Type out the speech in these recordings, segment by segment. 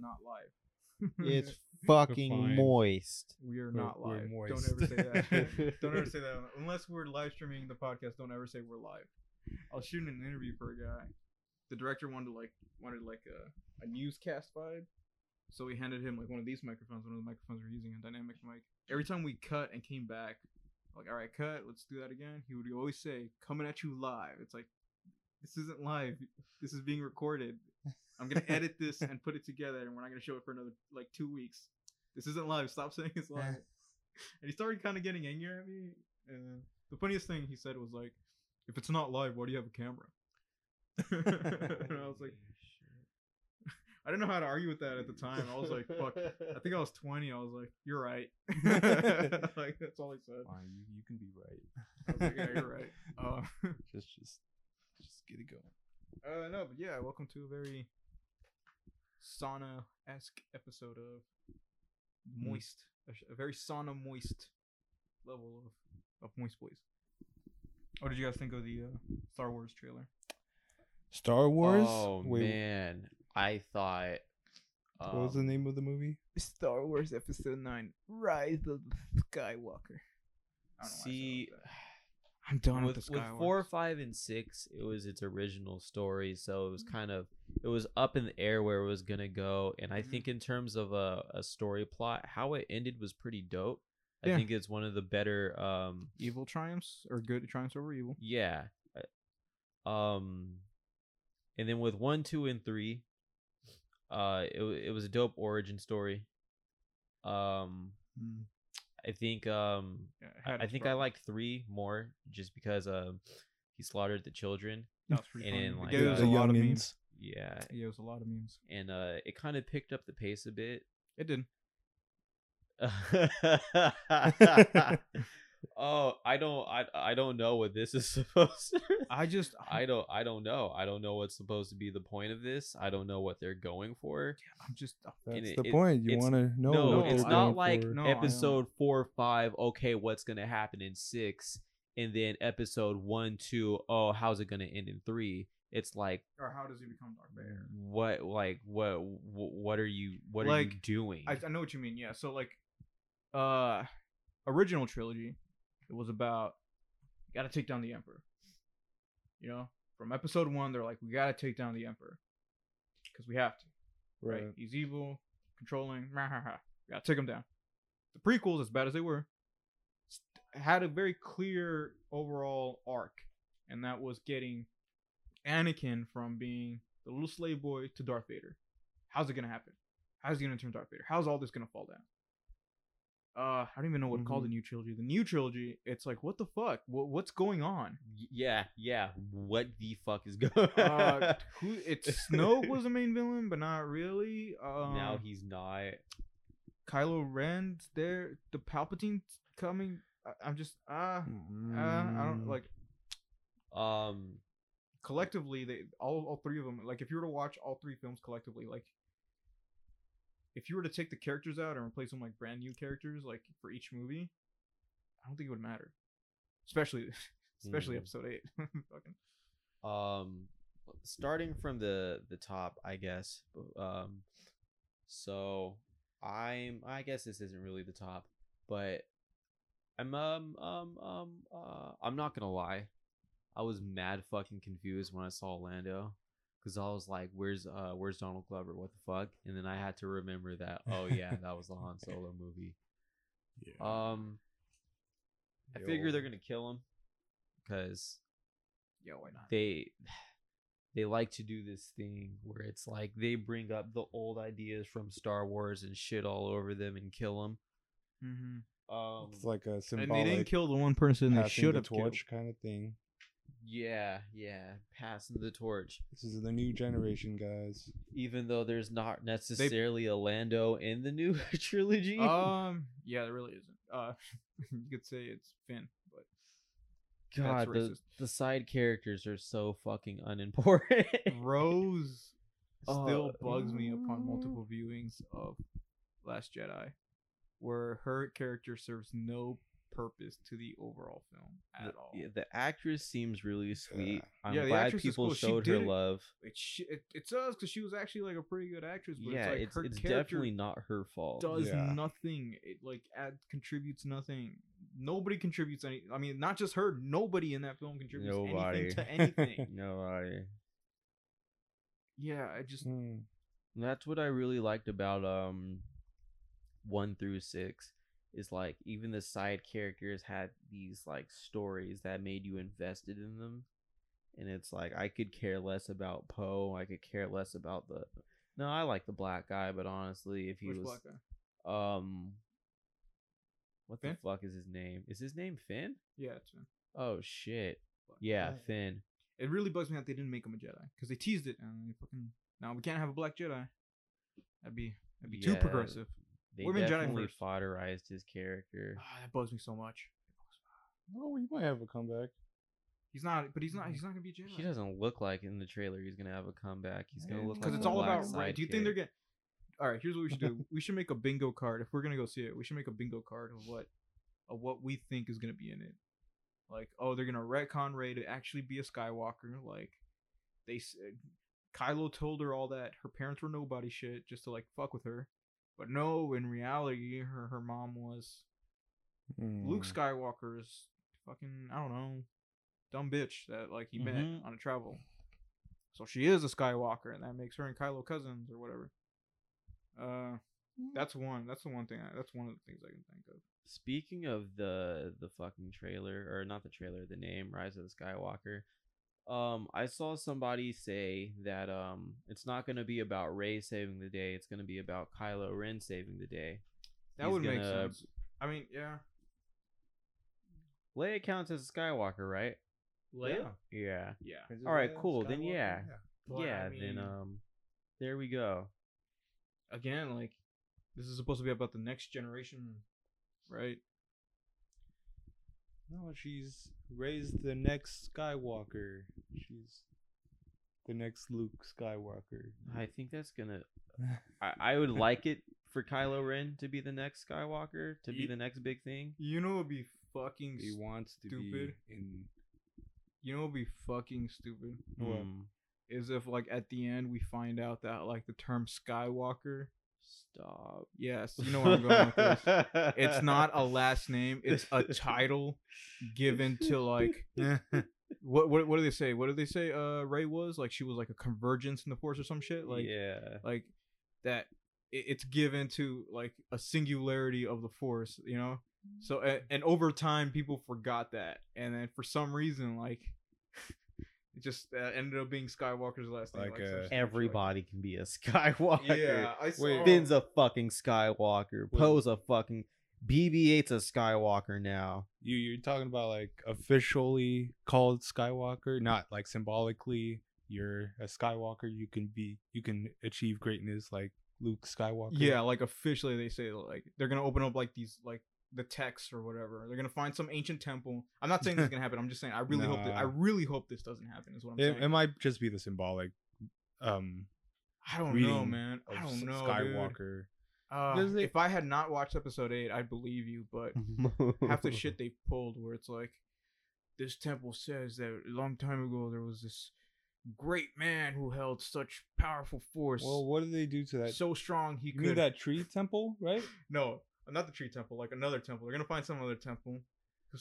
not live. It's fucking Fine. moist. we are We're- not we're live. Don't moist. ever say that. don't ever say that unless we're live streaming the podcast. Don't ever say we're live. I was shooting an interview for a guy. The director wanted to like wanted like a, a newscast vibe, so we handed him like one of these microphones, one of the microphones we're using, a dynamic mic. Every time we cut and came back, like all right, cut, let's do that again. He would always say, "Coming at you live." It's like this isn't live. This is being recorded. I'm gonna edit this and put it together, and we're not gonna show it for another like two weeks. This isn't live. Stop saying it's live. and he started kind of getting angry at me. And the funniest thing he said was like, "If it's not live, why do you have a camera?" and I was like, I didn't know how to argue with that at the time. I was like, "Fuck." I think I was 20. I was like, "You're right." like that's all he said. Fine, you, you can be right. I was like, "Yeah, you're right." Uh, Just just just get it going. Uh, no, but yeah, welcome to a very sauna esque episode of moist, a, sh- a very sauna moist level of of moist boys. What did you guys think of the uh, Star Wars trailer? Star Wars. Oh Wait, man, I thought. what was the um, name of the movie? Star Wars Episode Nine: Rise of the Skywalker. I don't know why I said it See, that. I'm done with, with, with four, five, and six, it was its original story, so it was Mm. kind of it was up in the air where it was gonna go. And I Mhm. think in terms of a, a story plot, how it ended was pretty dope. I Yeah. think it's one of the better. Um, evil triumphs or good triumphs over evil. yeah. Um, and then with one, two, and three, uh, it it was a dope origin story. Um, I think um Yeah, I I its think I like three more just because um he slaughtered the children. That was pretty and funny. then, It like, gave uh, a lot of youngins. memes. Yeah, Yeah, it was a lot of memes. and uh it kind of picked up the pace a bit. It did. oh, I don't I I don't know what this is supposed to. I just I don't I don't know. I don't know what's supposed to be the point of this. I don't know what they're going for. I'm just That's it- the it- point. You want to know. no, what it's they're not going like for. No, episode four, five. Okay, what's gonna happen in six, and then episode one, two. Oh, how's it gonna end in three? It's like or how does he become Darth Vader? what, like what, what are you, what are you Like, doing? I, I know what you mean. Yeah. So like, uh, original trilogy, it was about got to take down the Emperor. You know, from episode one, they're like, we got to take down the Emperor because we have to. Right. Right. He's evil, controlling. We gotta take him down. The prequels, as bad as they were, had a very clear overall arc, and that was getting Anakin from being the little slave boy to Darth Vader. How's it gonna happen? How's he gonna turn Darth Vader? How's all this gonna fall down? Uh, I don't even know what to call the new trilogy. The new trilogy, it's like, what the fuck? What, what's going on? Yeah, yeah. What the fuck is going? Uh, who? It's Snoke was the main villain, but not really. Um, now he's not. Kylo Ren's there. The Palpatine's coming. I, I'm just ah, uh, I don't Mm. like Um, collectively. They all all three of them. Like if you were to watch all three films collectively, like if you were to take the characters out and replace them like brand new characters, like for each movie, I don't think it would matter. Especially, especially Mm. episode eight. Fucking um starting from the the top i guess um so i'm i guess this isn't really the top but i'm um um um uh i'm not gonna lie i was mad fucking confused when i saw lando because i was like where's uh where's donald glover what the fuck and then i had to remember that oh yeah that was the han solo movie Yeah. um i figure they're gonna kill him because yeah, why not? they they like to do this thing where it's like they bring up the old ideas from Star Wars and shit all over them and kill them. Mm-hmm. Um, It's like a symbolic. And they didn't kill the one person they should have killed. torch kind of thing. Yeah, yeah, passing the torch. This is the new generation, guys. Even though there's not necessarily a Lando in the new trilogy. Um, yeah, there really isn't. Uh, you could say it's Finn, but God, the, the side characters are so fucking unimportant. Rose still Uh, bugs me upon multiple viewings of Last Jedi, where her character serves no purpose to the overall film at The, all. yeah, the actress seems really sweet. I'm Yeah, the glad actress is people cool. She showed her it- love. It, sh- it, it does because she was actually like a pretty good actress, but yeah, it's like it's her it's definitely not her fault. does Yeah. nothing. It like add contributes nothing. Nobody contributes any. I mean, not just her. Nobody in that film contributes Nobody. anything to anything. Nobody. yeah, I just Mm. That's what I really liked about um one through six is like even the side characters had these like stories that made you invested in them. And it's like I could care less about Poe. I could care less about the No, I like the black guy, but honestly if he which was black guy? um what Finn? the fuck is his name? Is his name Finn? Yeah, it's fine. Oh shit. Yeah, guy. Finn. It really bugs me that they didn't make him a Jedi because they teased it and they fucking now we can't have a black Jedi. That'd be that'd be too progressive. They Women Jedi definitely first. fodderized his character. Ah, that bugs me so much. Oh, he might have a comeback. He's not, but he's not. He's not gonna be a Jedi. He doesn't look like in the trailer he's gonna have a comeback. He's gonna Yeah, look because like it's all about right. Do you think they're gonna? All right, here's what we should do. we should make a bingo card if we're gonna go see it. We should make a bingo card of what, of what we think is gonna be in it. Like, oh, they're gonna retcon Rey to actually be a Skywalker. Like, they said Kylo told her all that her parents were nobody shit just to like fuck with her, but no, in reality, her her mom was Luke Mm. Skywalker's fucking I don't know, dumb bitch that like he met Mhm. on a travel. So she is a Skywalker, and that makes her and Kylo cousins or whatever. Uh, that's one. That's the one thing. I, that's one of the things I can think of. Speaking of the the fucking trailer, or not the trailer, the name Rise of the Skywalker. Um, I saw somebody say that um, it's not gonna be about Rey saving the day. It's gonna be about Kylo Ren saving the day. That He's would make gonna- sense. I mean, yeah. Leia counts as a Skywalker, right? Leia. Yeah. Yeah. All right, cool, then yeah. But, I yeah. then um, there we go. Again, like this is supposed to be about the next generation, right? No, she's raised the next Skywalker. She's the next Luke Skywalker. I think that's gonna. I, I would like it for Kylo Ren to be the next Skywalker, to be Ye- the next big thing. You know, it'd be fucking. he st- wants to stupid. be in. you know, it'd be fucking stupid. What? Hmm. Is if like at the end we find out that like the term Skywalker. Stop. Yes, you know where I'm going with this. It's not a last name. It's a title given to like what what what do they say? What do they say? Uh, Rey was like she was like a convergence in the force or some shit. Like yeah. like that. It, it's given to like a singularity of the force. You know. So and, and over time people forgot that, and then for some reason like. It just uh, ended up being Skywalker's last name. Like, some uh, like that. Everybody can be a Skywalker. Yeah, I saw. Wait. Finn's a fucking Skywalker. Wait. Poe's a fucking. BB-8's a Skywalker now. You you're talking about like officially called Skywalker, not like symbolically. You're a Skywalker. You can be. You can achieve greatness like Luke Skywalker. Yeah, like officially they say like they're gonna open up like these like the text or whatever. They're gonna find some ancient temple. I'm not saying this is gonna happen. I'm just saying I really hope that I really hope this doesn't happen. Is what I'm It, saying. it might just be the symbolic. Um, I don't know, man. I don't know, Skywalker. Uh, it- if I had not watched episode eight, I'd believe you. But half the shit they pulled, where it's like, this temple says that a long time ago there was this great man who held such powerful force, Well, what did they do to that? so strong he you could. mean that tree temple, right? No, not the tree temple. Like another temple. They're gonna find some other temple,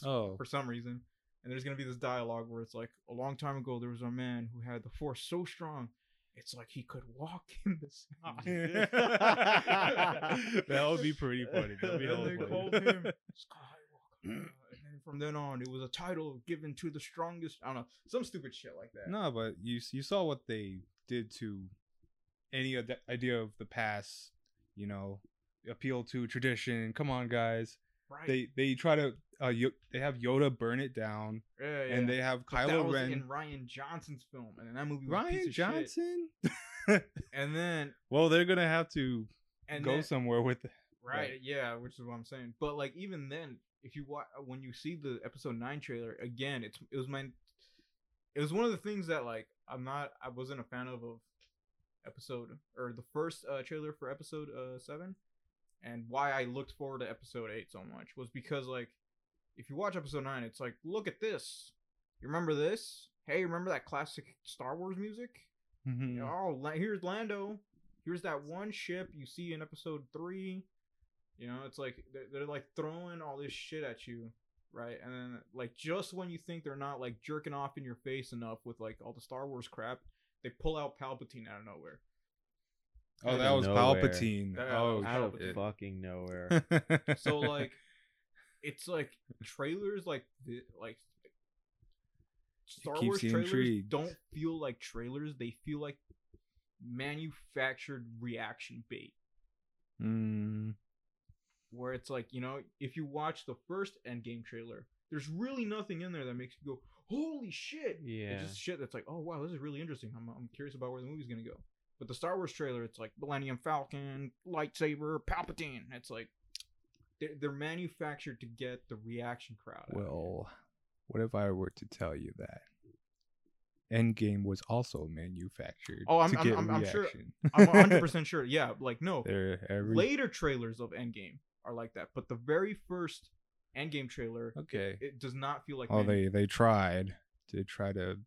Oh, for some reason. And there's gonna be this dialogue where it's like, a long time ago there was a man who had the force so strong, it's like he could walk in the sky. that would be pretty funny. That'd be and they funny. called him Skywalker. and then from then on, it was a title given to the strongest. I don't know, some stupid shit like that. No, but you you saw what they did to any idea of the past. You know, appeal to tradition. Come on, guys. right? They they try to uh Yo- they have Yoda burn it down, yeah, yeah. and they have But that Kylo was Ren. in Rian Johnson's film, and then that movie was a piece Rian. Johnson. And then well, they're gonna have to and go then, somewhere with it. Right, yeah, which is what I'm saying. But like even then, if you watch when you see the episode nine trailer again, it's it was my it was one of the things that like I'm not I wasn't a fan of of episode or the first uh, trailer for episode uh seven, and why I looked forward to episode eight so much was because like if you watch episode nine, it's like, look at this. You remember this? Hey, remember that classic Star Wars music? Mhm. Oh, here's Lando. Here's that one ship you see in episode three. You know, it's like they're, they're like throwing all this shit at you, right? And then like just when you think they're not like jerking off in your face enough with like all the Star Wars crap, they pull out Palpatine out of nowhere. Oh, that was nowhere. Palpatine. That oh, was Out of Palpatine. fucking nowhere. So like, it's like trailers like the like. Star keeps Wars you trailers intrigued. don't feel like trailers; they feel like manufactured reaction bait. Mm, where it's like you know if you watch the first Endgame trailer, there's really nothing in there that makes you go holy shit. Yeah. It's just shit that's like oh wow this is really interesting. I'm I'm curious about where the movie's gonna go. But the Star Wars trailer, it's like Millennium Falcon, lightsaber, Palpatine. It's like they're, they're manufactured to get the reaction crowd. out. well, what if I were to tell you that Endgame was also manufactured Oh, I'm- to I'm- get I'm- I'm sure- reaction? I'm 100 percent sure. Yeah, like no, every later trailers of Endgame are like that, but the very first Endgame trailer, okay. it does not feel like. Oh, manu- they they tried to try to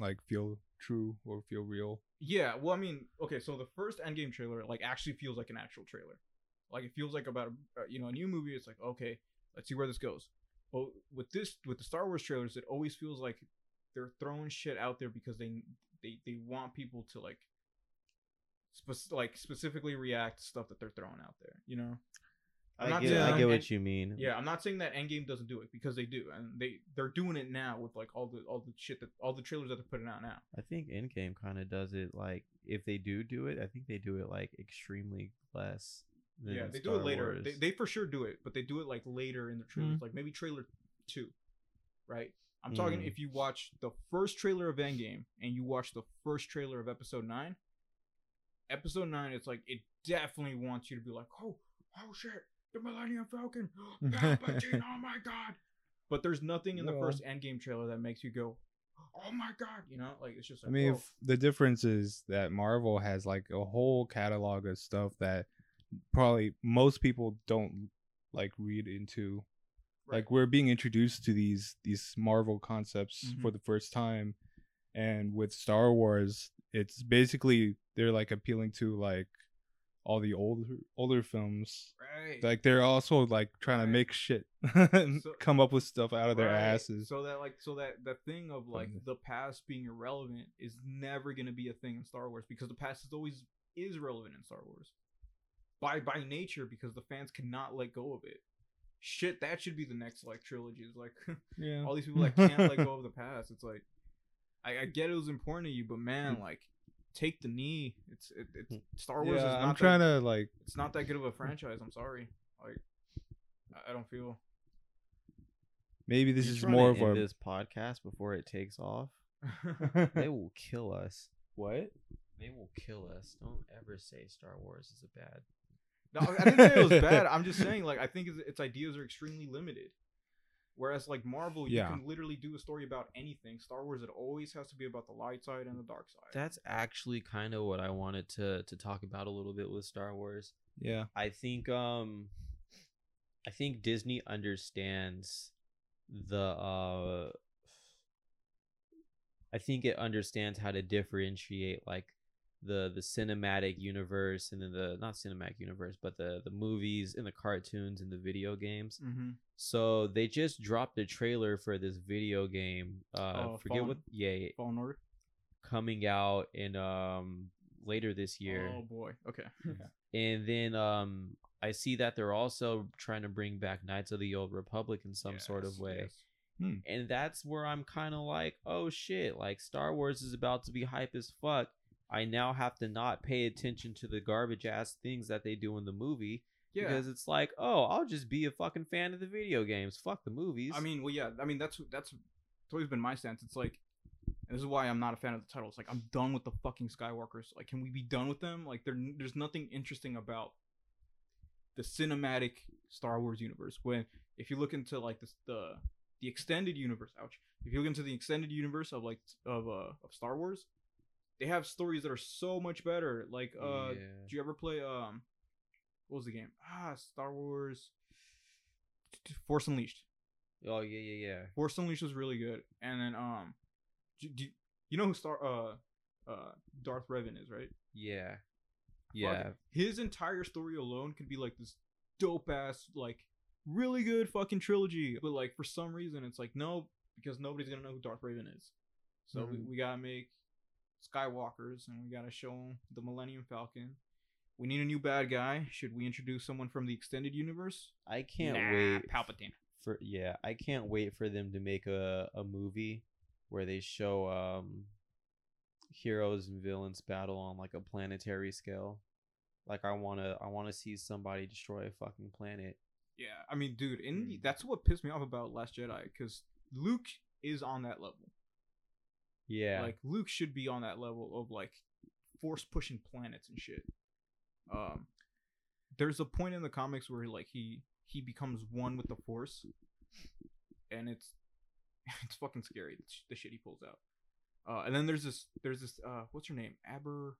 like feel true or feel real. Yeah, well, I mean, okay, so the first Endgame trailer like actually feels like an actual trailer. Like it feels like about a, uh, you know a new movie. It's like okay, let's see where this goes. But with this with the Star Wars trailers, it always feels like they're throwing shit out there because they they they want people to like spec- like specifically react to stuff that they're throwing out there. You know? I'm I not get, saying- I get and- what you mean. Yeah, I'm not saying that Endgame doesn't do it because they do, and they they're doing it now with like all the all the shit that all the trailers that they're putting out now. I think Endgame kind of does it like if they do do it, I think they do it like extremely less. Than yeah, they do it later. Wars. They, they for sure do it, but they do it like later in the trailers, like maybe trailer two, right? I'm talking Mm. if you watch the first trailer of Endgame and you watch the first trailer of Episode Nine. Episode Nine, it's like it definitely wants you to be like, oh, oh shit, the Millennium Falcon, Palpatine, oh my god. But there's nothing in the Well- first Endgame trailer that makes you go, oh my god, you know, like it's just Like, I mean, if the difference is that Marvel has like a whole catalog of stuff that probably most people don't like read into. Right. Like we're being introduced to these these Marvel concepts Mhm. for the first time, and with Star Wars, it's basically they're like appealing to like all the older older films. right. Like they're also like trying Right. to make shit So- come up with stuff out of their asses. So that like so that the thing of like the past being irrelevant is never gonna be a thing in Star Wars because the past is always is relevant in Star Wars. By by nature, because the fans cannot let go of it. Shit, that should be the next like trilogy. Is like yeah. all these people that can't let go of the past. It's like I, I get it was important to you, but man, mm. like take the knee. It's it, it's hmm. Star Wars is yeah, not I'm that, trying to like it's not that good of a franchise. I'm sorry. Like I- I don't feel maybe this You is more to of end a this podcast before it takes off. They will kill us. what? They will kill us. Don't ever say Star Wars is a bad. No, I didn't say it was bad. I'm just saying, like, I think its, its ideas are extremely limited. Whereas, like Marvel, you Yeah. can literally do a story about anything. Star Wars, it always has to be about the light side and the dark side. That's actually kind of what I wanted to to talk about a little bit with Star Wars. Yeah. I think um I think Disney understands the uh I think it understands how to differentiate like the the cinematic universe and then the not cinematic universe but the the movies and the cartoons and the video games. mm-hmm. So they just dropped a trailer for this video game. Uh Oh, forget Fallen- what yeah, Fallen Order. coming out in um later this year Oh boy. Okay. and then um I see that they're also trying to bring back Knights of the Old Republic in some sort of way. yes. And that's where I'm kind of like, oh shit, like Star Wars is about to be hype as fuck. I now have to not pay attention to the garbage ass things that they do in the movie Yeah. because it's like, oh, I'll just be a fucking fan of the video games. Fuck the movies. I mean, well, yeah. I mean, that's that's it's always been my stance. It's like, and this is why I'm not a fan of the titles. Like I'm done with the fucking Skywalkers. Like, can we be done with them? Like, there, there's nothing interesting about the cinematic Star Wars universe. When if you look into like this, the the extended universe, ouch. If you look into the extended universe of like of uh of Star Wars, they have stories that are so much better. Like, uh, Yeah. did you ever play um, what was the game? Ah, Star Wars. Force Unleashed. Oh yeah, yeah, yeah. Force Unleashed was really good, and then um, do, do you know who Star uh uh Darth Revan is right? Yeah. Fuck, Yeah. his entire story alone could be like this dope ass like really good fucking trilogy, but like for some reason it's like no because nobody's gonna know who Darth Revan is, so we, Mhm. we gotta make Skywalkers and we gotta show 'em the Millennium Falcon. We need a new bad guy. Should we introduce someone from the extended universe? I can't Nah, wait Palpatine. for yeah, I can't wait for them to make a, a movie where they show um heroes and villains battle on like a planetary scale. Like I wanna I wanna see somebody destroy a fucking planet. Yeah, I mean, dude, in the, Mm. that's what pissed me off about Last Jedi because Luke is on that level. Yeah. Like Luke should be on that level of like force pushing planets and shit. Um, there's a point in the comics where like he he becomes one with the force, and it's it's fucking scary the, sh- the shit he pulls out. Uh, and then there's this there's this uh what's her name Aber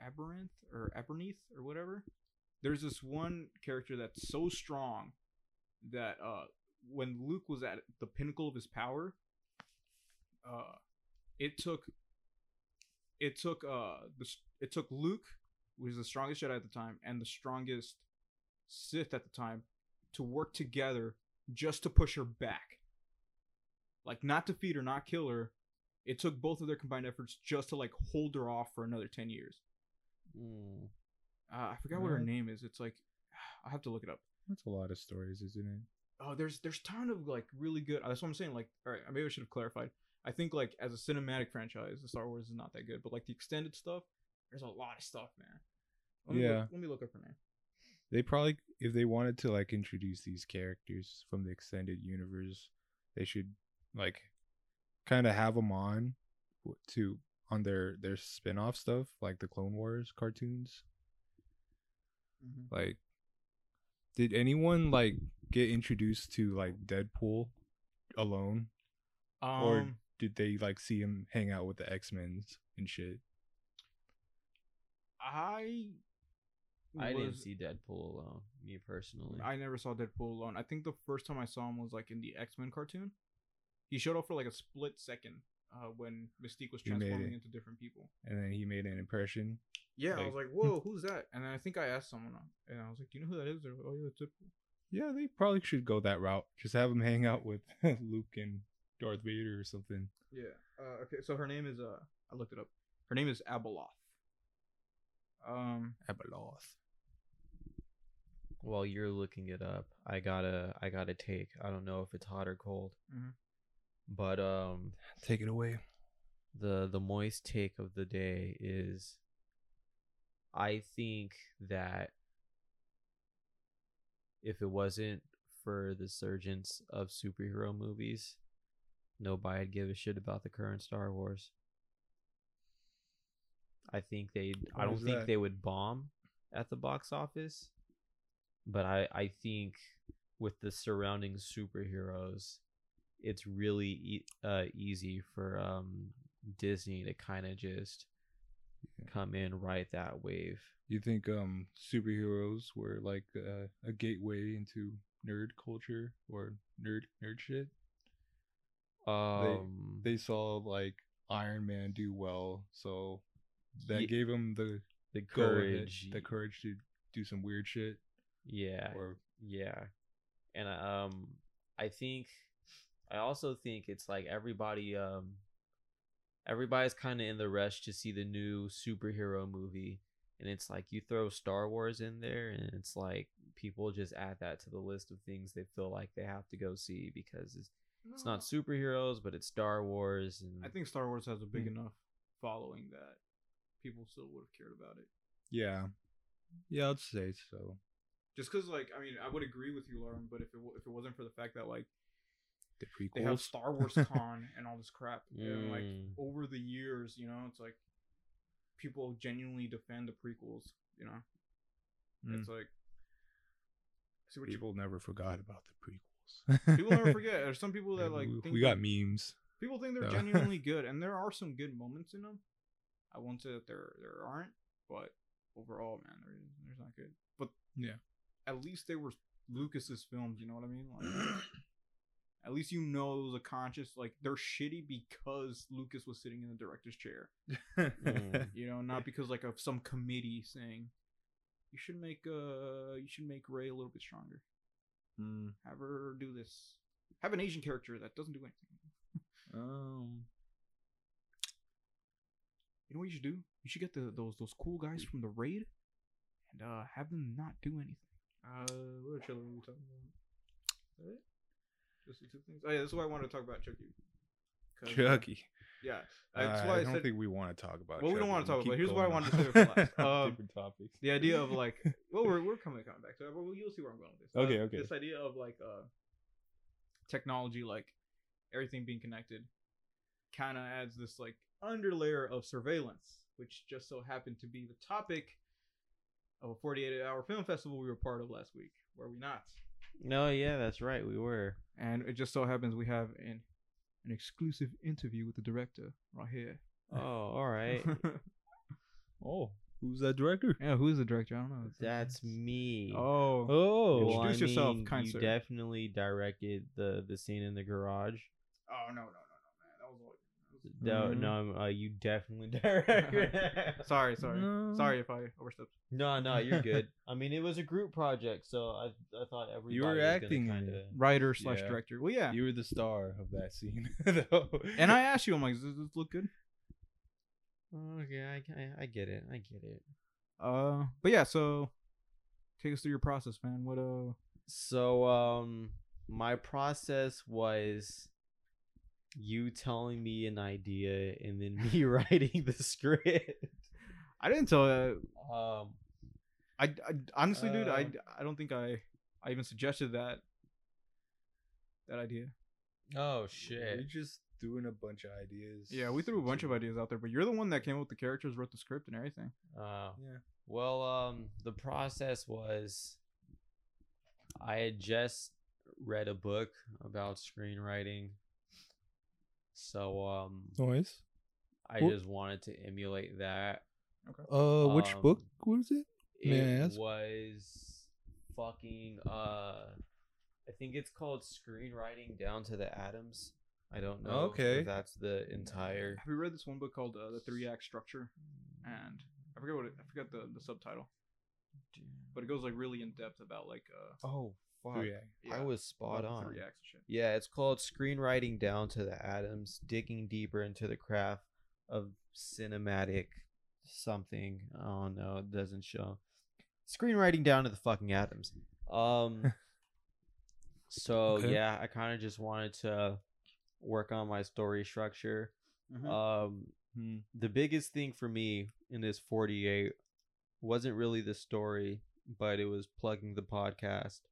Aberranth or Aberneath or whatever. There's this one character that's so strong that uh when Luke was at the pinnacle of his power, uh it took it took uh the, it took Luke, who was the strongest Jedi at the time, and the strongest Sith at the time, to work together just to push her back. Like not defeat her, not kill her. It took both of their combined efforts just to like hold her off for another ten years. Mm. Uh, I forgot what her name is. It's like I have to look it up. That's a lot of stories, isn't it? Oh, there's there's ton of like really good. That's what I'm saying. Like, all right, maybe I should have clarified. I think like as a cinematic franchise, the Star Wars is not that good, but like the extended stuff, there's a lot of stuff, man. Let me Yeah. Look, let me look up her name. They probably, if they wanted to like introduce these characters from the extended universe, they should like kind of have them on to on their their spin-off stuff like the Clone Wars cartoons. Like, did anyone like get introduced to like Deadpool alone, Um, or did they like see him hang out with the X Men and shit? I I didn't see Deadpool alone, me personally. I never saw Deadpool alone. I think the first time I saw him was like in the X Men cartoon. He showed up for like a split second uh, when Mystique was transforming into different people. And then he made an impression. Yeah, I was like, "Whoa, who's that?" And then I think I asked someone, uh, and I was like, "Do you know who that is?" They're like, "Oh yeah, Deadpool." Yeah, they probably should go that route. Just have him hang out with Luke and Darth Vader or something. Yeah. Uh, okay, so her name is uh, I looked it up. Her name is Abeloth. Um, Abeloth. While you're looking it up, I gotta, I gotta take. I don't know if it's hot or cold. Mhm. But um Take it away. the the moist take of the day is I think that if it wasn't for the surgence of superhero movies, nobody'd give a shit about the current Star Wars. I think they I don't think that? they would bomb at the box office, but I I think with the surrounding superheroes, it's really e- uh, easy for um Disney to kind of just come in right that wave. You think um superheroes were like uh, a gateway into nerd culture or nerd nerd shit? Um, They saw like Iron Man do well, so that Ye- gave him the the go ahead- courage, the courage to do some weird shit. yeah, Or yeah, and um, I think I also think it's like everybody um, everybody's kind of in the rush to see the new superhero movie, and it's like you throw Star Wars in there, and it's like people just add that to the list of things they feel like they have to go see because it's it's not superheroes, but it's Star Wars, and I think Star Wars has a big Hmm. enough following that people still would have cared about it. yeah, yeah, I'd say so. Just because, like, I mean, I would agree with you, Lauren, but if it wa- if it wasn't for the fact that like The they have prequels. Star Wars Con and all this crap, and like Mm. over the years, you know, it's like people genuinely defend the prequels. You know, Mm. it's like see what you People never forgot about the prequels. people never forget. There's some people that like we, think we got memes. people think they're So- genuinely good, and there are some good moments in them. I won't say that there there aren't, but overall, man, there there's not good. But Yeah. at least they were Lucas's films. You know what I mean? Like, At least you know it was a conscious like they're shitty because Lucas was sitting in the director's chair. Mm. You know, not because like of some committee saying you should make uh you should make Rey a little bit stronger. Mm, Have her do this. Have an Asian character that doesn't do anything. um, You know what you should do? You should get the those those cool guys from the raid and uh have them not do anything. Uh what trailer were we talking about? Is that it? Just the two things? Oh yeah, that's why I wanted to talk about Chucky. uh, Chucky. Yeah. Uh, That's I why I, don't said think we want to talk about. Well, we don't wanna talk about. Here's what I wanted to say for last. Um, different topics. the idea of like well we're we're coming coming back to it, but you'll see where I'm going with this. Okay, Uh, okay. This idea of like uh technology like everything being connected kind of adds this like underlayer of surveillance, which just so happened to be the topic of a 48 hour film festival we were part of last week, were we not? No, yeah, that's right. We were. And it just so happens we have an an exclusive interview with the director right here. Oh, all right. Oh, who's that director? yeah, who's the director? I don't know. It's- That's me. Oh. Oh, Well, Introduce I yourself, mean, kind you sir. definitely directed the the scene in the garage. Oh no no no no man, that was all. No, Mhm. no, uh, you definitely directed. Sorry, sorry, No. sorry if I overstepped. no, no, you're good. I mean, it was a group project, so I I thought everybody You were was acting kind of. Writer slash Yeah. director. Well, yeah. You were the star of that scene, though. And I asked you, I'm like, does this look good? Okay, I, I I get it. I get it. Uh, but yeah. So, take us through your process, man. What uh? So um my process was you telling me an idea and then me writing the script. I didn't tell. Uh, Um I, I honestly, dude, I Um, I don't think I I even suggested that that idea. Oh shit. We're just doing a bunch of ideas. Yeah, we threw a bunch of ideas out there, but you're the one that came up with the characters, wrote the script, and everything. Uh Yeah. well um the process was I had just read a book about screenwriting. So um Noise. I Wh- just wanted to emulate that. Okay. Uh, which Um, book was it? May it I ask? was fucking uh I think it's called Screenwriting Down to the Atoms. I don't know Okay. if that's the entire Have you read this one book called uh, The Three Act Structure? And I forget what it, I forget the, the subtitle, but it goes like really in depth about like uh Oh fuck. Yeah, I was spot about on. three acts shit. Yeah, it's called Screenwriting Down to the Atoms, digging deeper into the craft of cinematic something. I don't know, it doesn't show. Screenwriting down to the fucking atoms. Um so Okay. yeah, I kind of just wanted to work on my story structure. Mhm. Um Hmm. the biggest thing for me in this 48 wasn't really the story, but it was plugging the podcast.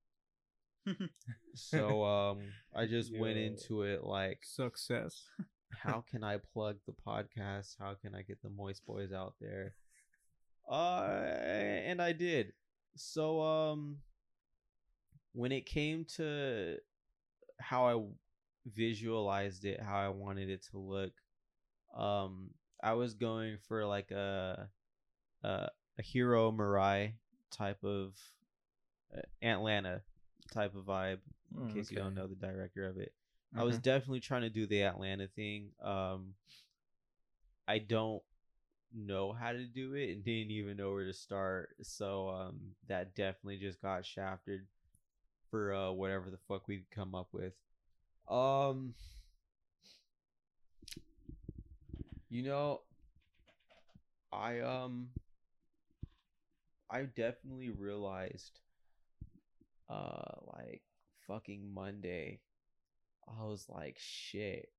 So um I just went into it like Success. how can I plug the podcast? How can I get the Moist Boys out there? Uh and I did. So um when it came to how I visualized it, how I wanted it to look, um I was going for like a a, a Hiro Murai type of uh, Atlanta type of vibe in Oh, case you don't know the director of it. I was definitely trying to do the Atlanta thing. Um, I don't know how to do it and didn't even know where to start. So um, that definitely just got shafted for uh, whatever the fuck we'd come up with. Um, you know, I um, I definitely realized, uh, like fucking Monday I was like, shit.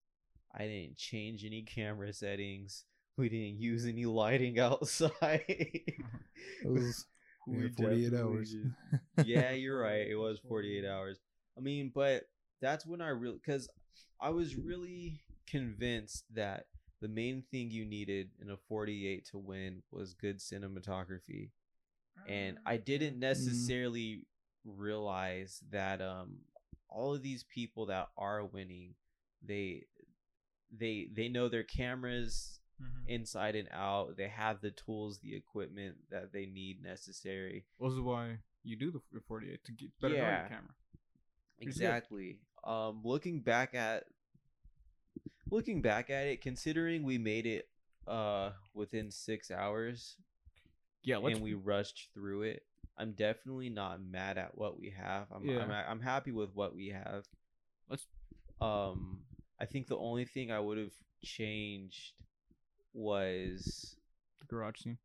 I didn't change any camera settings. We didn't use any lighting outside. It was We 48 hours. just- yeah, you're right. It was 48 hours. I mean, but that's when I really, because I was really convinced that the main thing you needed in a 48 to win was good cinematography. And I didn't necessarily realize that um all of these people that are winning, they they they know their cameras Mhm. inside and out. They have the tools, the equipment that they need necessary. This is why you do the 48 to get better Yeah. camera. Good. Exactly. um, looking back at looking back at it, considering we made it uh within six hours Yeah, and we rushed through it, I'm definitely not mad at what we have. I'm Yeah. I'm, I'm happy with what we have. Let's- Um, I think the only thing I would have changed was the garage scene.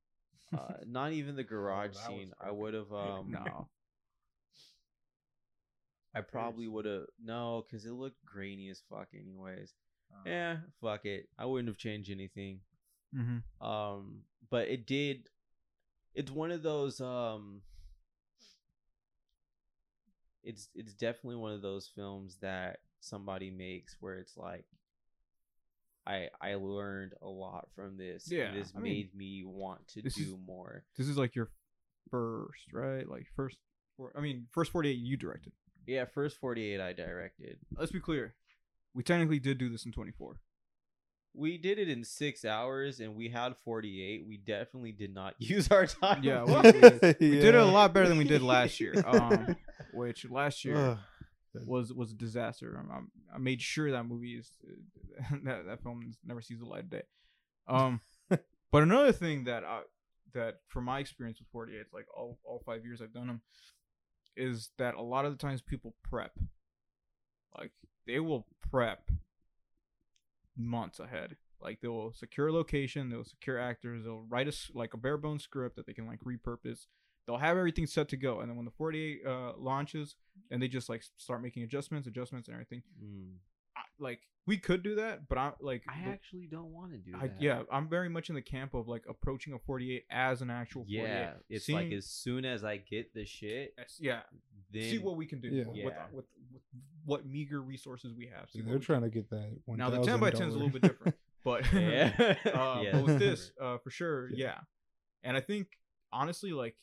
uh, not even the garage that was scene. I would have um no. I probably would have no, because it looked grainy as fuck anyways. Uh, Yeah, fuck it. I wouldn't have changed anything. Mm-hmm. Um, but it did. It's one of those. Um, it's it's definitely one of those films that somebody makes where it's like, I I learned a lot from this. and Yeah, this I mean, made me want to this is- do more. This is like your first, right? Like first. For, I mean, first forty-eight you directed. Yeah, first forty eight I directed. Let's be clear. We technically did do this in twenty-four. We did it in six hours, and we had forty eight. We definitely did not use our time. Yeah, well. we- We did it a lot better than we did last year. Um, which last year Ugh. was was a disaster. I'm, I'm, I made sure that movie is that that film never sees the light of day. Um, but another thing that I that from my experience with 48, like all all five years I've done them, is that a lot of the times people prep, like they will prep months ahead. Like they will secure a location, they'll secure actors, they'll write a like a bare bones script that they can like repurpose. They'll have everything set to go, and then when the 48 uh, launches, and they just like start making adjustments, adjustments, and everything. Mm. I, like we could do that, but I like I the- actually don't want to do I, that. yeah, I'm very much in the camp of like approaching a 48 as an actual 48. Yeah, it's like as soon as I get the shit, Yes, yeah, then see what we can do Yeah. with, Yeah. with, with what meager resources we have. See They're trying can- to get that. $1, now the 10 by 10 is a little bit different, but yeah, uh, yeah. but with this, uh, for sure, Yeah. yeah. And I think honestly, like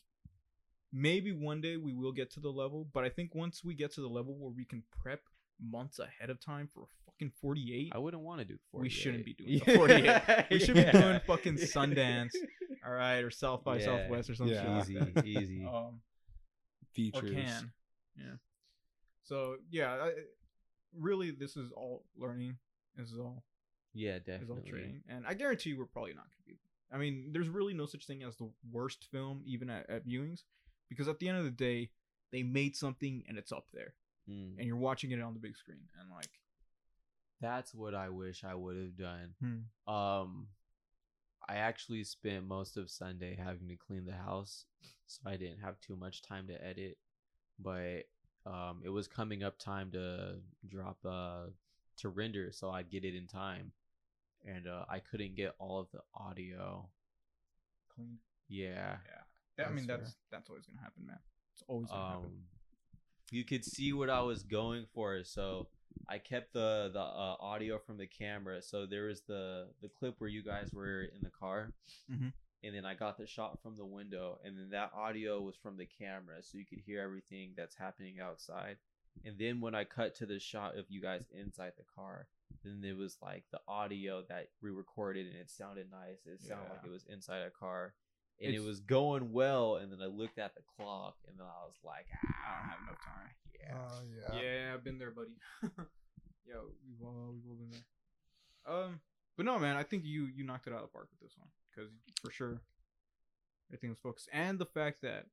maybe one day we will get to the level, but I think once we get to the level where we can prep months ahead of time for a fucking 48, I wouldn't want to do. 48. We shouldn't be doing 48. We should be doing fucking Sundance, all right, or South by Yeah. Southwest or something. Yeah. Easy, easy. Um, or features. can, yeah. So yeah, I, really, this is all learning. This is all yeah, is all definitely. training, and I guarantee you, we're probably not gonna be. I mean, there's really no such thing as the worst film, even at, at viewings, because at the end of the day, they made something and it's up there, Mm. and you're watching it on the big screen, and like, That's what I wish I would have done. hmm. Um, I actually spent most of Sunday having to clean the house, so I didn't have too much time to edit. But um, it was coming up time to drop uh to render, so I'd get it in time, and uh, I couldn't get all of the audio. clean. Yeah. Yeah, I mean That's that's that's always gonna happen, man. It's always gonna happen. Um, you could see what I was going for, so I kept the the uh, audio from the camera. So there was the the clip where you guys were in the car, Mhm. and then I got the shot from the window, and then that audio was from the camera, so you could hear everything that's happening outside. And then when I cut to the shot of you guys inside the car, then it was like the audio that we recorded, and it sounded nice. It sounded like it was inside a car. And It's- it was going well, and then I looked at the clock, and then I was like, ah, I don't have enough time. Yeah. Oh yeah. Yeah, I've been there, buddy. yeah, we've all we've all been there. Um, but no, man, I think you you knocked it out of the park with this one because for sure everything was focused, and the fact that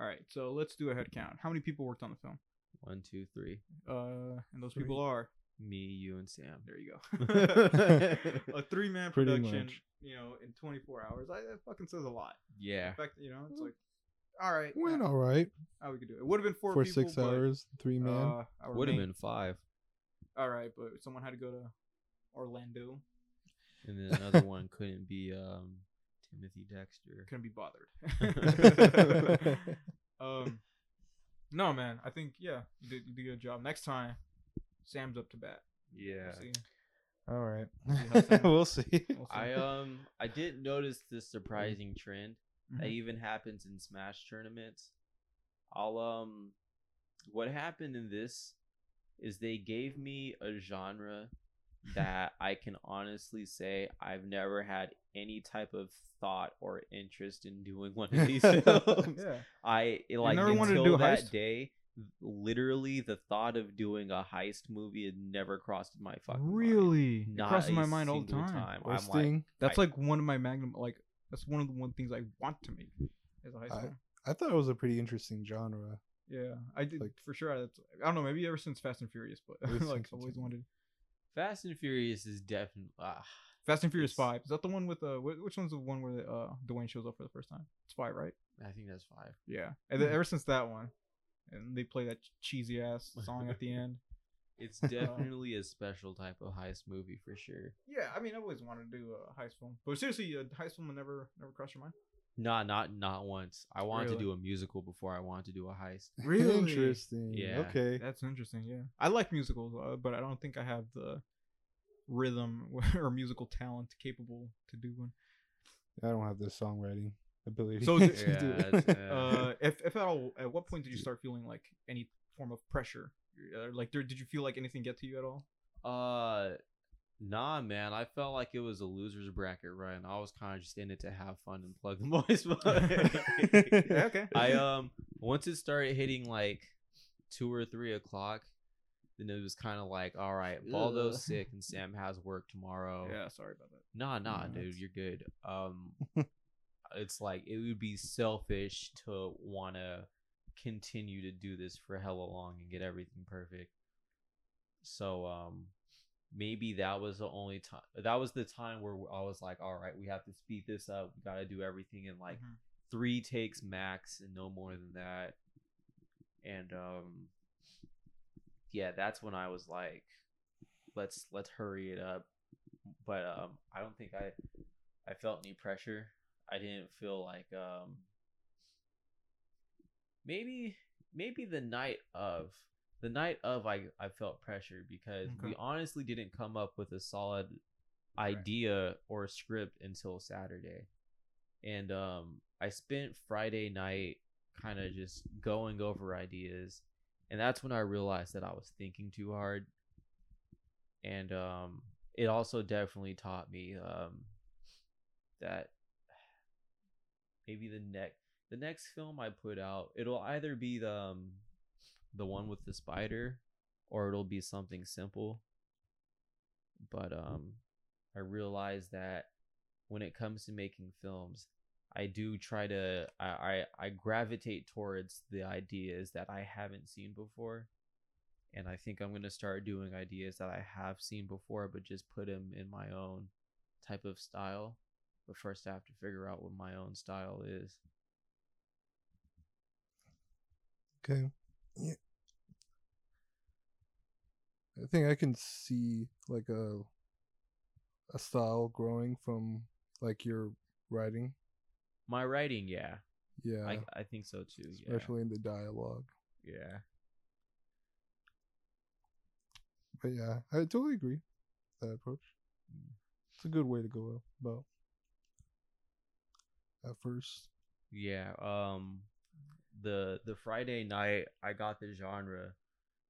all right, so let's do a head count. How many people worked on the film? One, two, three. Uh, and those Three. people are Me, you, and Sam. there. You go. a three man production, much. you know, in 24 hours. I, that fucking says a lot. Yeah. In fact, you know, it's like, all right, Went all right how we could do it. It would have been four for people, six hours, three man. Uh, Would have been five. all right, but someone had to go to Orlando. And then another one couldn't be um Timothy Dexter. couldn't be bothered. um, no, man. I think yeah, you did, you did a good job. Next time, Sam's up to bat. Yeah. See? all right. how we'll see. We'll see. I um I did notice this surprising trend that Mhm. even happens in Smash tournaments. I'll um what happened in this is they gave me a genre that I can honestly say I've never had any type of thought or interest in doing one of these films. yeah. I it, like never wanted to until do a that heist? day literally the thought of doing a heist movie had never crossed my fucking mind. really, it Not crosses a my mind all the single time. I'm like, That's I- like one of my magnum. Like that's one of the one things I want to make as a high I- school. I thought it was a pretty interesting genre. Yeah, I did like- for sure. That's, I don't know, maybe ever since Fast and Furious, but Ever like since always wanted. Fast and Furious is definitely. ah, Fast and Furious It's- Five. Is that the one with uh? Which one's the one where uh Dwayne shows up for the first time? It's five, right? I think that's five. Yeah. And then Hmm. ever since that one, and they play that cheesy ass song at the end. It's definitely a special type of heist movie for sure. Yeah, I mean, I always wanted to do a heist film, but seriously, a heist film never never crossed your mind. Not not not once. I wanted Really? to do a musical before I wanted to do a heist. Really? Interesting. Yeah. Okay. That's interesting. Yeah, I like musicals, uh, but I don't think I have the rhythm or musical talent capable to do one. I don't have the songwriting ability. So is to do Yeah, it. that's- yeah. Uh, if if at all, at what point did you start feeling like any form of pressure? Uh, like, did, did you feel like anything get to you at all? Uh, nah, man. I felt like it was a losers bracket run. I was kind of just in it to have fun and plug the boys. Yeah, okay. I um once it started hitting like two or three o'clock, then it was kind of like, all right, Baldo's sick and Sam has work tomorrow. Yeah, sorry about that. Nah, nah, Yeah, dude, that's- you're good. Um, it's like it would be selfish to want to continue to do this for hella long and get everything perfect. So, um, maybe that was the only time. That was the time where I was like, all right, we have to speed this up. We got to do everything in like Mhm. three takes max and no more than that. And um, yeah, that's when I was like, let's let's hurry it up but um i don't think i i felt any pressure i didn't feel like um maybe maybe the night of the night of i i felt pressure because we honestly didn't come up with a solid Right. idea or script until saturday. And um i spent friday night kind of just going over ideas and that's when i realized that i was thinking too hard. And um it also definitely taught me um that maybe the next the next film I put out it'll either be the um, the one with the spider or it'll be something simple but um I realize that when it comes to making films I do try to I, I I gravitate towards the ideas that I haven't seen before and I think I'm gonna start doing ideas that I have seen before, but just put them in my own type of style. But first, I have to figure out what my own style is. Okay. Yeah. I think I can see like a a style growing from like your writing. My writing, yeah, Yeah. I I think so too. Yeah, especially in the dialogue. yeah. But yeah, I totally agree. That approach. Mm. It's a good way to go about. At first. Yeah. Um the the Friday night I got the genre.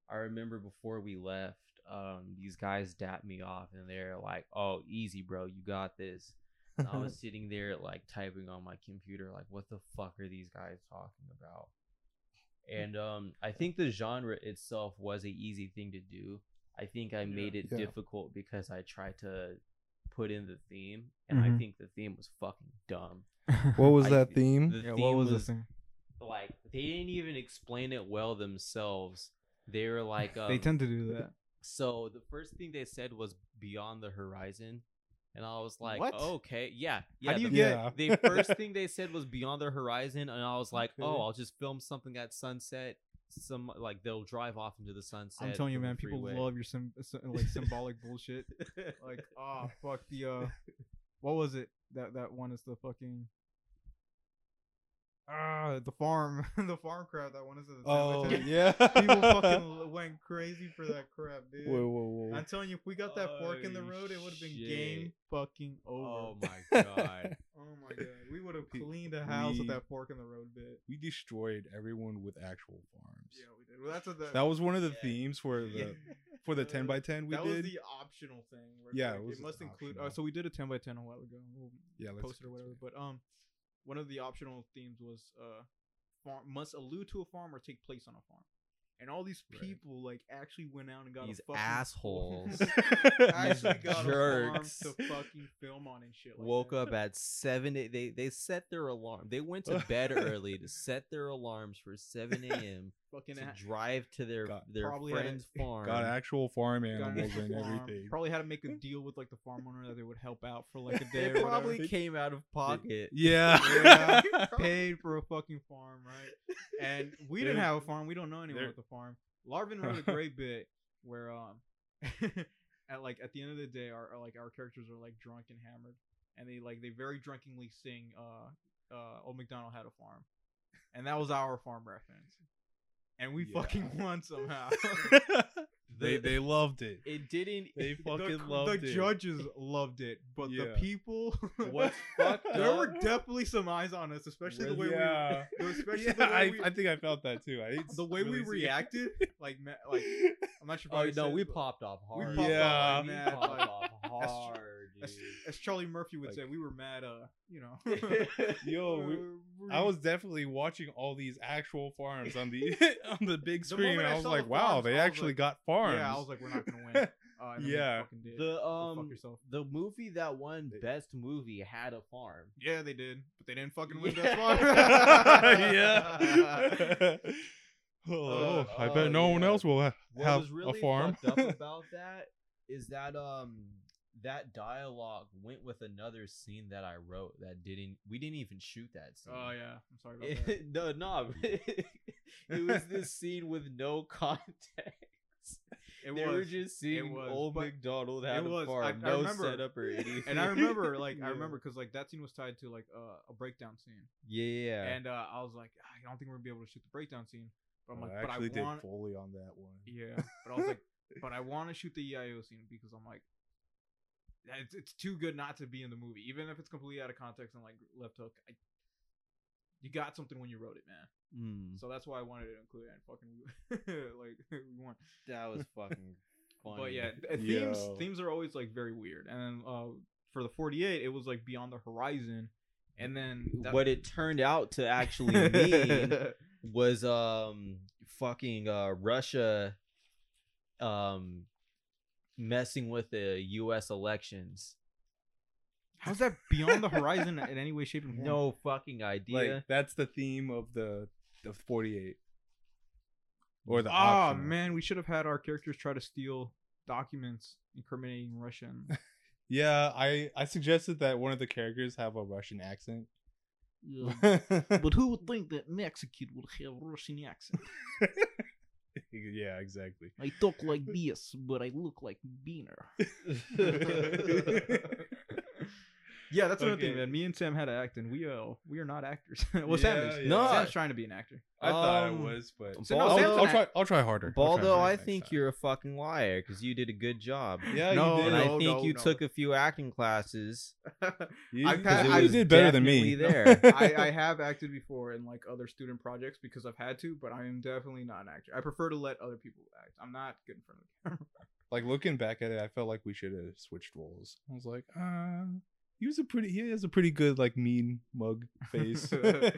I remember before we left, um, these guys dapped me off and they're like, Oh, easy bro, you got this. And I was sitting there like typing on my computer, like, what the fuck are these guys talking about? And um I think the genre itself was a easy thing to do. I think I made it Yeah. difficult because I tried to put in the theme and I Mhm. think the theme was fucking dumb. what was that theme? The yeah, theme what was, was this thing? like they didn't even explain it well themselves. They were like, um, they tend to do that. so the first thing they said was beyond the horizon, and I was like, What? okay, yeah, yeah. How do you the, get? Yeah. the first thing they said was beyond the horizon, and I was like, Okay. oh, I'll just film something at sunset. Some like they'll drive off into the sunset. I'm telling you, man, people freeway. love your sim- like symbolic bullshit. Like, ah, fuck the uh, what was it? That that one is the fucking ah, the farm, the farm crap. That one is the Oh yeah. People fucking went crazy for that crap, dude. Whoa, whoa, whoa. I'm telling you, if we got that fork in the road, it would have been shit. game fucking over. Oh my god. Oh my god, we would have cleaned the house with that fork in the road bit. we destroyed everyone with actual farms. Yeah, we did. Well, that's what the, That was one of the Yeah. themes for the yeah. for the Uh, 10 by 10 we that was did. the optional thing. Yeah, like, it was it must include. Uh, so we did a ten by ten a while ago. We'll yeah, let's post it or whatever. But um, one of the optional themes was uh, farm must allude to a farm or take place on a farm. and all these Right. people like actually went out and got These a fucking assholes actually got jerks. a farm to fucking film on and shit. Like woke that. up at seven. a- They they set their alarm. They went to bed early to set their alarms for seven a.m. fucking to ha- drive to their Got- their probably had friend's a- farm. Got actual farm animals and farm. everything. Probably had to make a deal with like the farm owner that they would help out for like a day. They or probably whatever. came out of pocket. Yeah. Yeah. paid for a fucking farm, right? And we didn't have a farm. We don't know anyone they're- with a farm. Larvin wrote a great bit where um at like at the end of the day our, our like our characters are like drunk and hammered and they like they very drunkenly sing uh uh old McDonald had a farm. And that was our farm reference. And we Yeah. fucking won somehow. they they loved it. It didn't. They fucking cr- loved the it. The judges loved it, but the people What's fucked there were definitely some eyes on us, especially the way yeah. we especially yeah, the way I, we, I think I felt that too. I the way we really see it. reacted, like ma- like I'm not sure. If Oh no, said, we popped off We hard. popped off Yeah, like we popped like, off as- hard, as, as Charlie Murphy would Like- say, we were mad. Uh, you know, Yo, we- Uh, I was definitely watching all these actual farms on the on the big screen. moment and I I was saw like, the wow, farms, they actually like- got farms. Yeah, I was like, we're not gonna win. Uh, and then we Yeah. The um the movie that won They- best movie had a farm. Yeah, they did, but they didn't fucking win Yeah. that far. yeah. oh, I oh, bet no one else will ha- What have was really a farm. fucked up about that is that um that dialogue went with another scene that I wrote that didn't we didn't even shoot that scene. oh yeah, I'm sorry about that. It, no, no. it was this scene with no context. It they was. were just seeing was, old McDonald it have a was. I- farm, I no remember- setup or anything. and I remember, like, I remember because like that scene was tied to like uh, a breakdown scene, yeah, and uh, I was like, "Ah, I don't think we're gonna be able to shoot the breakdown scene. But I'm Oh, like, I but actually I did want, fully on that one. yeah. But I was like, but I want to shoot the EIO scene because I'm like, it's, it's too good not to be in the movie, even if it's completely out of context and like left hook. I, you got something when you wrote it, man. Mm, So that's why I wanted to include it. And fucking like we won. that was fucking funny. But yeah, th- themes Yo. themes are always like very weird. And uh, for the 48, it was like Beyond the Horizon, and then that- what it turned out to actually mean was um fucking uh Russia um messing with the US elections. How's that Beyond the Horizon in any way, shape, and form? No fucking idea. Like that's the theme of the the 48 or the Oh optional. man, we should have had our characters try to steal documents incriminating Russian. Yeah, I I suggested that one of the characters have a Russian accent. but who would think that Mexican would have a Russian accent? yeah, exactly. I talk like this, but I look like Beaner. yeah, that's another thing, man. Me and Sam had to act, and we uh we are not actors. well, Sam Yeah, is. yeah. No, Sam's I- trying to be an actor. I thought I Um, was, but So, no, I'll, Sam's I'll an try. I'll try harder. I'll try Baldo, harder I next think time. you're a fucking liar because you did a good job. Yeah, No, you did. and I think no, you no. took a few acting classes. You, I've 'cause had- it I- you was did better than me. definitely there. I, I have acted before in like other student projects because I've had to, but I am definitely not an actor. I prefer to let other people act. I'm not good in front of the camera. like looking back at it, I felt like we should have switched roles. I was like, uh, he was a pretty. He has a pretty good like mean mug face. a,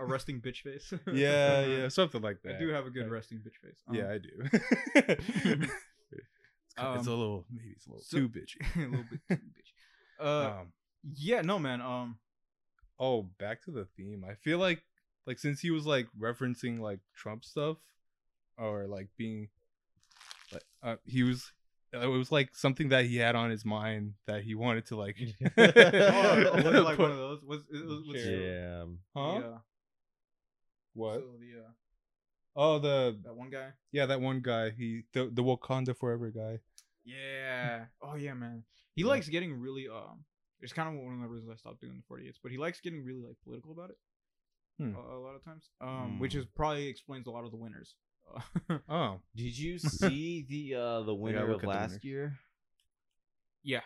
resting bitch face. yeah, yeah, something like that. I do have a good Like, resting bitch face. Um, yeah, I do. it's, kind- it's a Um, little, maybe it's a little so- too bitchy. a little bit too bitch. Uh, um, yeah, no, man. Um, oh, back to the theme. I feel like, like since he was like referencing like Trump stuff, or like being, like, uh, he was. It was like something that he had on his mind that he wanted to like. oh, was it like one of those? Was, it was, was Sure. Yeah. huh? The, uh, What? so the, uh, Oh, the that one guy. yeah, that one guy. He the the Wakanda Forever guy. Yeah. Oh yeah, man. He Yeah. likes getting really um. It's kind of one of the reasons I stopped doing the 48s, but he likes getting really like political about it. Hmm. A, a lot of times, um, which Hmm. is probably explains a lot of the winners. Oh, Did you see the uh the winner look of the last year? yeah.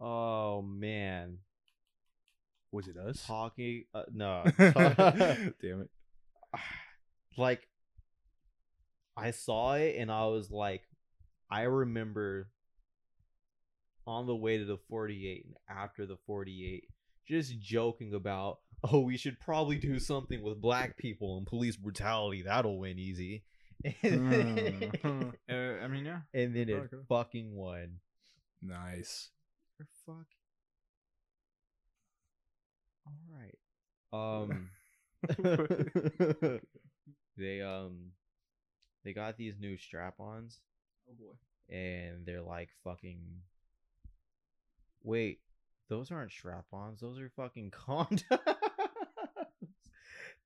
Oh man, was it us? talking uh, no, Damn it. like I saw it and I was like, I remember on the way to the 48 and after the 48, just joking about, oh, we should probably do something with black people and police brutality. That'll win easy. and then, Mm. Uh, I mean, yeah. and then it Probably fucking won. Nice. Or fuck. All right. Um. they um. They got these new strap-ons, Oh boy. and they're like fucking. Wait, those aren't strap-ons. Those are fucking condoms.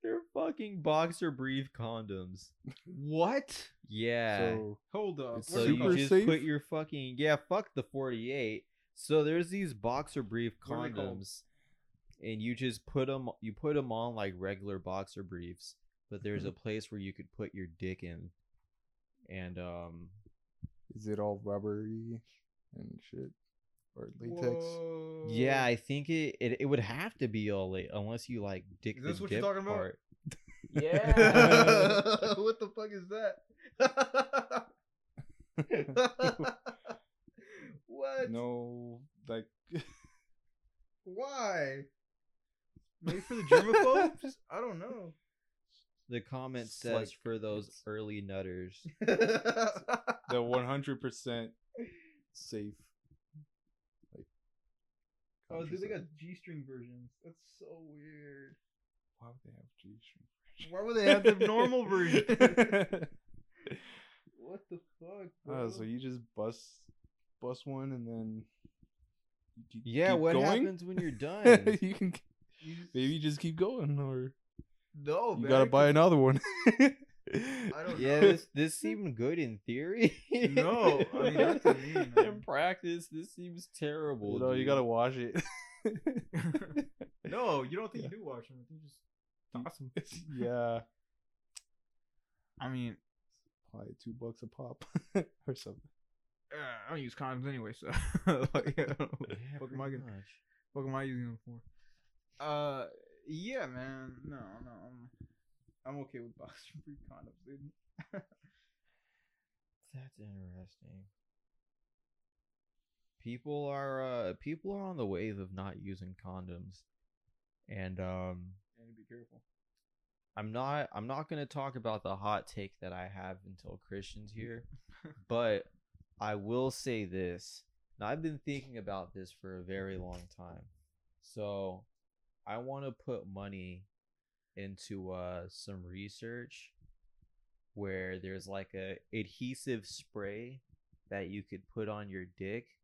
They're fucking boxer brief condoms. What? Yeah. So Hold up. So What are you just safe? put your fucking yeah, fuck the forty eight. So there's these boxer brief What are they called? condoms, and you just put them you put them on like regular boxer briefs, but there's Mm-hmm. a place where you could put your dick in, and um is it all rubbery and shit? Or latex? yeah, I think it it, it would have to be all late unless you like dick Is the this what you're dip talking about? part. Yeah. what the fuck is that? what? No, like Why? Made for the germaphobes? I don't know. The comment It's says like- for those it's- early nutters. the 100% safe. Like, oh, dude, they got. G-string versions. That's so weird. Why would they have G-string? Why would they have the normal version? what the fuck? Oh, Bro? so you just bust bust one and then keep- Yeah, keep what going? happens when you're done? you can You just- maybe you just keep going or no, you man, gotta buy another one. I don't yeah, know. this this seemed good in theory. No, I mean, not to me, man. in practice, this seems terrible. No, know, you gotta wash it. no, you don't think you do wash them. You just toss them. yeah, I mean, probably two bucks a pop or something. uh, I don't use condoms anyway, so like, I what the Yeah, fuck am I gonna, much. fuck am I using them for? Uh, yeah, man. No, no, I'm, okay with boxer brief condoms, dude. That's interesting. People are uh people are on the wave of not using condoms. And um And be careful. I'm not I'm not going to talk about the hot take that I have until Christian's here, but I will say this. Now I've been thinking about this for a very long time. So I want to put money into uh some research where there's like a adhesive spray that you could put on your dick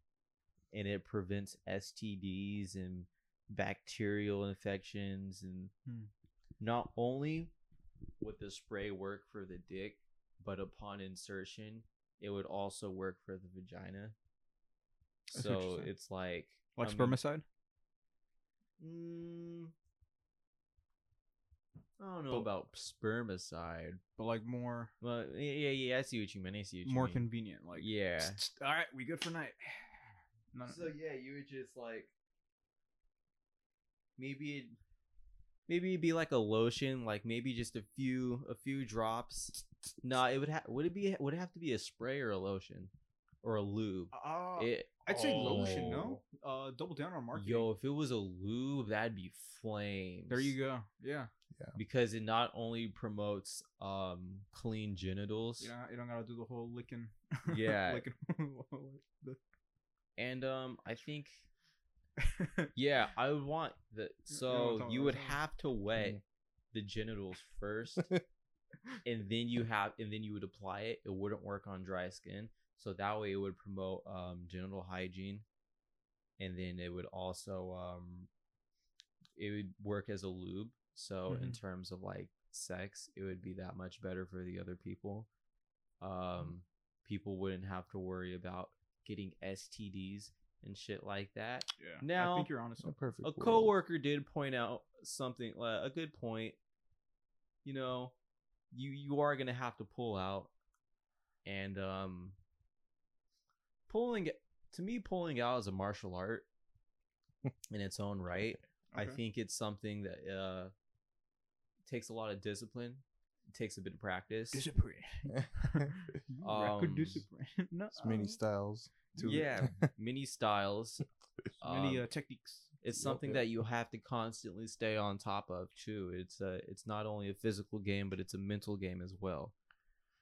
and it prevents STDs and bacterial infections and Hmm. not only would the spray work for the dick, but upon insertion, it would also work for the vagina. That's So it's like Like I mean, spermicide? mm, I don't know But- about spermicide. But like more, Well, yeah, yeah, yeah. I see what you mean. I see what you more mean. convenient. Like, yeah. all right, we good for night. So yeah, you would just like maybe it maybe it'd be like a lotion, like maybe just a few a few drops. No, it would have would it be would it have to be a spray or a lotion or a lube? Uh, It, I'd say lotion. No, Oh. uh, double down on marketing. Yo, if it was a lube, that'd be flames. there you go. Yeah, Because it not only promotes um clean genitals, you know, you don't gotta do the whole licking. Yeah. licking. and um I think yeah, I would want the know what I'm so talking you would have to wet the genitals first and then you have and then you would apply it. It wouldn't work on dry skin. So that way it would promote um genital hygiene and then it would also um it would work as a lube. So in terms of like sex, it would be that much better for the other people. Um people wouldn't have to worry about getting STDs and shit like that. yeah. I Now- think you're honest. A perfect. A world. coworker did point out something uh, a good point. You know, you you are gonna have to pull out, and um, pulling to me pulling out is a martial art in its own right. I think it's something that uh takes a lot of discipline. It takes a bit of practice. discipline. Um, Rapid discipline. no, It's many styles. To it. yeah, many styles. many Um, uh, techniques. it's something yep. that you have to constantly stay on top of too it's a it's not only a physical game but it's a mental game as well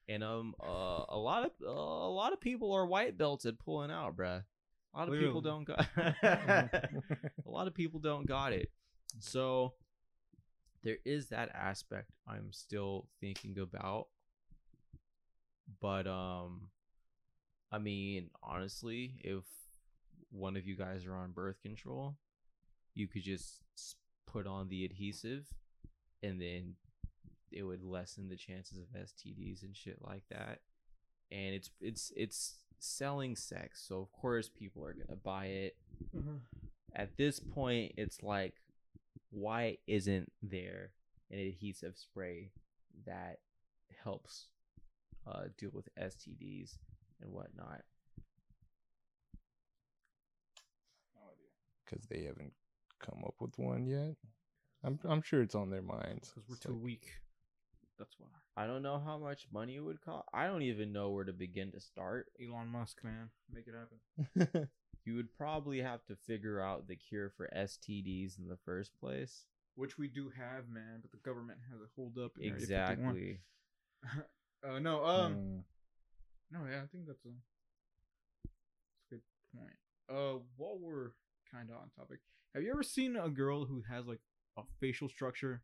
and um, uh, a lot of uh, a lot of people are white belted pulling out, bruh. A lot of people don't got. a lot of people don't got it. So there is that aspect I'm still thinking about. But um I mean, honestly, if one of you guys are on birth control, you could just put on the adhesive and then it would lessen the chances of STDs and shit like that. And it's it's it's selling sex, so of course people are going to buy it at this point it's like why isn't there an adhesive spray that helps uh, deal with stds and whatnot because they haven't come up with one yet. I'm I'm sure it's on their minds. Because we're It's too like- weak. That's why. I don't know how much money it would cost i don't even know where to begin to start Elon Musk, man, make it happen. you would probably have to figure out the cure for stds in the first place Which we do have, man, but the government has a hold up. in Area 51. exactly uh, no, um, Mm, no, yeah, I think that's a, that's a good point. Uh, while we're kind of on topic, have you ever seen a girl who has like a facial structure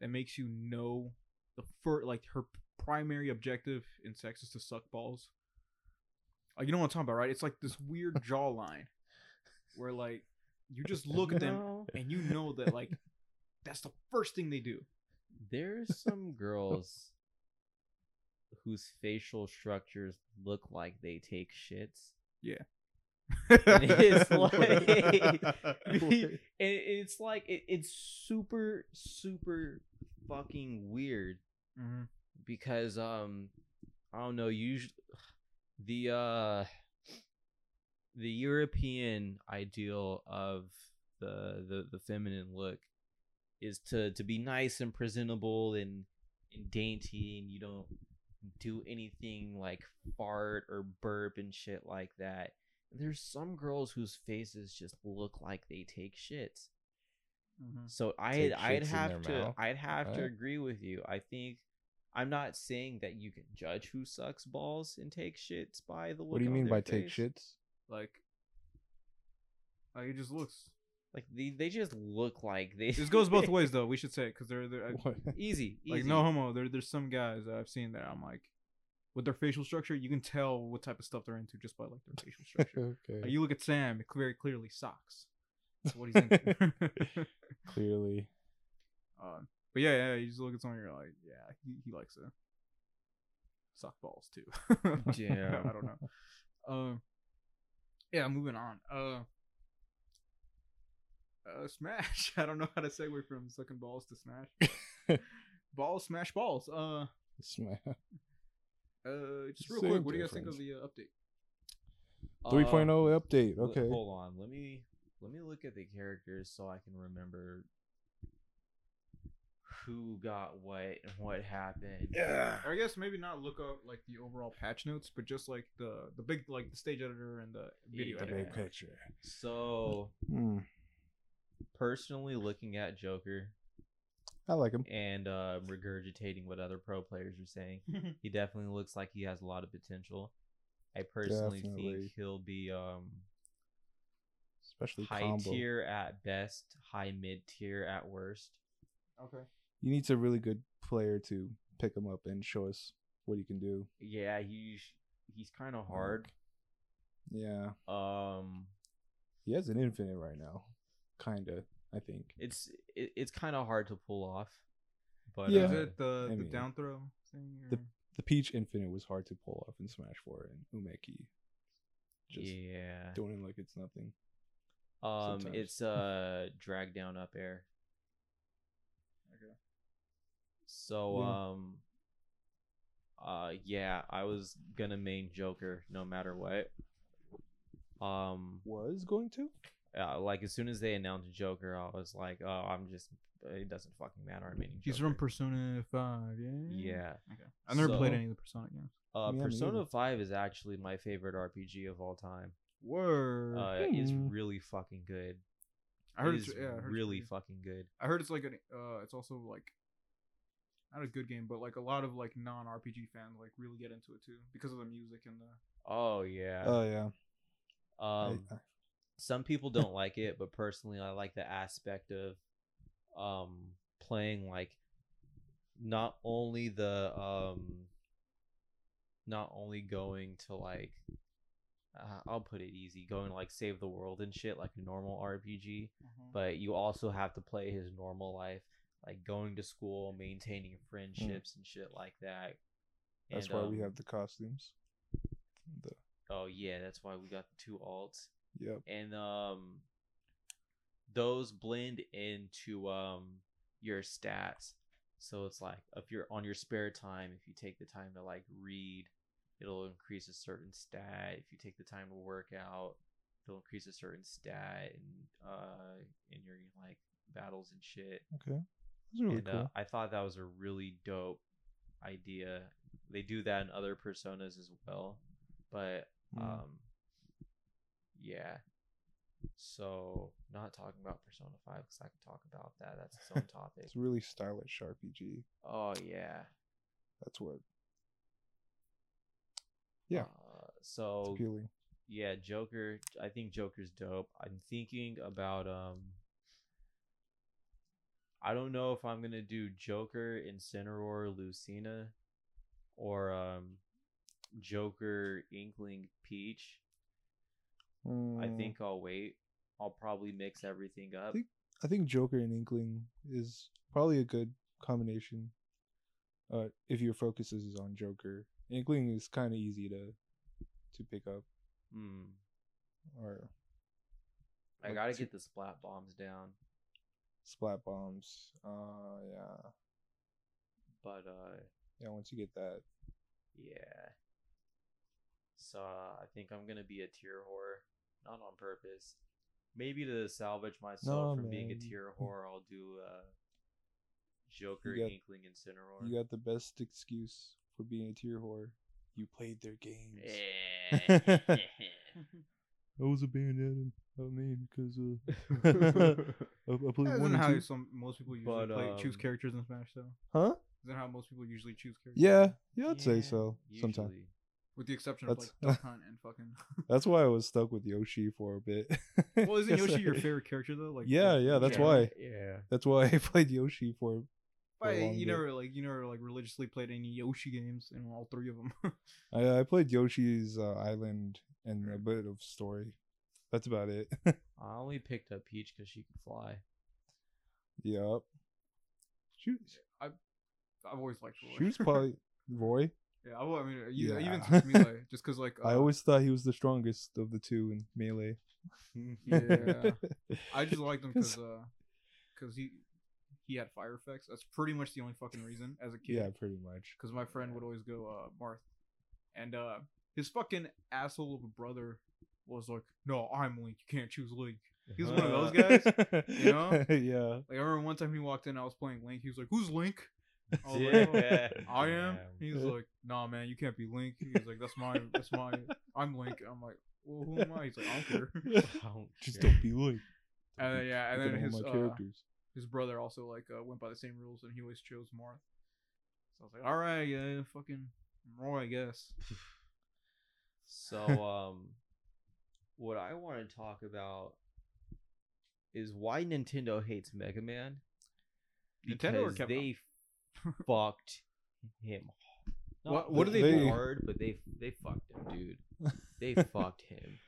that makes you know the fir- like her primary objective in sex is to suck balls? Like you know what I'm talking about, right? It's like this weird jawline where like you just look at them and you know that like that's the first thing they do. There's some girls whose facial structures look like they take shits. Yeah. It's like- and it's like it, it's super super fucking weird hmm because um I don't know usually the uh the European ideal of the the the feminine look is to to be nice and presentable and and dainty and you don't do anything like fart or burp and shit like that. There's some girls whose faces just look like they take shits. hmm So I'd I'd have to mouth? I'd have to agree with you. I think I'm not saying that you can judge who sucks balls and take shits by the look. what do you mean their by take face. shits? Like, like it just looks. Like they, they just look like they. This goes both ways though. We should say because they're they're What? easy, easy. like no homo. There there's some guys that I've seen that I'm like, with their facial structure, you can tell what type of stuff they're into just by like their facial structure. okay. Like, you look at Sam, it very clearly socks. That's what he's into. Clearly. um, but yeah, yeah, you just look at someone, you're like, yeah, he, he likes to suck balls too. Yeah. I don't know. Um, yeah, moving on. Uh, uh, smash. I don't know how to segue from sucking balls to smash. balls, smash balls. Uh, Sma- uh, just real Same quick, what do you guys think of the uh, update? 3.0 Uh, update. l- Okay. hold on. Let me let me look at the characters so I can remember who got what and what happened. Yeah. I guess maybe not look up like the overall patch notes, but just like the the big like the stage editor and the video Yeah. The big picture. So Hmm. personally, looking at Joker I like him. and uh, regurgitating what other pro players are saying, he definitely looks like he has a lot of potential. I personally Definitely. think he'll be um, Especially high combo. tier at best, high mid tier at worst. okay. You need a really good player to pick him up and show us what he can do. Yeah, he's he's kind of hard. Yeah. Um, He has an infinite right now. Kinda, I think. it's it, it's kind of hard to pull off. But Yeah. Is uh, it the I the mean, down throw thing? the- or- The Peach Infinite was hard to pull off in Smash 4 and Umeki. Just yeah, doing it like it's nothing. um, sometimes. it's uh drag down up air. okay. So Yeah. um uh yeah, I was gonna main Joker no matter what. Um Was going to? uh, like as soon as they announced Joker, I was like, oh, I'm just it doesn't fucking matter. I'm maining He's from Persona Five. Yeah. Yeah. Okay. I've never played any of the Persona games. Uh Yeah, Persona 5 is actually my favorite RPG of all time. Word. Uh it's Hmm. really fucking good. I heard It it's yeah. I heard really pretty- fucking good. I heard it's like an uh, it's also like not a good game, but like a lot of like non RPG fans like really get into it too because of the music and the. Oh yeah. Oh yeah. Um, I- some people don't like it, but personally, I like the aspect of um playing like not only the um not only going to like uh, I'll put it easy, going to like save the world and shit like a normal RPG, but you also have to play his normal life, like going to school, maintaining friendships and shit like that. That's And, why we um, have the costumes. The, Oh yeah, that's why we got the two alts. yep. and um those blend into um your stats so it's like if you're on your spare time if you take the time to like read it'll increase a certain stat if you take the time to work out it'll increase a certain stat and uh in your like battles and shit Okay. Really and cool. uh, i thought that was a really dope idea they do that in other personas as well but Mm. um yeah so not talking about persona 5 because i could talk about that that's its own topic it's really stylish RPG. oh yeah That's what Yeah. uh, so yeah joker i think joker's dope i'm thinking about um i don't know if i'm gonna do joker incineroar lucina or um joker inkling peach i Mm, think i'll wait i'll probably mix everything up think- I think Joker and Inkling is probably a good combination. Uh, if your focus is on Joker, Inkling is kind of easy to to pick up. Hmm. Or i gotta get the splat bombs down splat bombs. Uh, yeah, but uh yeah. Once you get that, Yeah. So uh, I think I'm gonna be a tier whore, not on purpose. Maybe to salvage myself No, from being a man. tier whore, I'll do uh, Joker, got- Inkling, Incineroar. you got the best excuse for being a tier whore. You played their games. Eh. I was a bandana. I mean, because uh, I, I played Isn't one and how two. some most people usually But, play, choose um, characters in Smash though. Huh? Isn't how most people usually choose characters? Yeah, yeah, I'd say so. Sometimes. usually. With the exception of That's- like Duck Hunt and fucking. That's why I was stuck with Yoshi for a bit. well, isn't Yoshi your I- favorite character though? Like. Yeah, like, yeah, that's Yeah, why. Yeah. That's why I played Yoshi for. for a But long you bit. never like you never like religiously played any Yoshi games in all three of them. I, I played Yoshi's uh, Island and a bit of story. That's about it. I only picked up Peach because she could fly. Yep. She, I've always liked Roy. she was probably Roy. yeah, I, well, I mean, you, Yeah. even since Melee, just because like I uh, always thought he was the strongest of the two in melee. Yeah. I just liked him because uh, cause he he had fire effects. That's pretty much the only fucking reason as a kid. yeah, pretty much. because my friend would always go uh Marth, and uh his fucking asshole of a brother was like, "No, I'm Link. You can't choose Link." He was one of those guys. You know? yeah. Like I remember one time he walked in, I was playing Link. He was like, "Who's Link?" I was Yeah. like, "Oh, I am." Damn. He was like, "Nah, man, you can't be Link." He was like, "That's my, that's my, I'm Link." I'm like, "Well, who am I?" He's like, "I don't care." I don't Just care. don't be Link. And then, yeah, and Look then his my uh, characters. his brother also like uh, went by the same rules, and he always chose Marth. So I was like, "All right, yeah, fucking Roy, I guess." So, um, what I want to talk about is why Nintendo hates Mega Man. Nintendo Because Capcom? they fucked him. What- Not what do they do? hard, but they they fucked him, dude. They fucked him.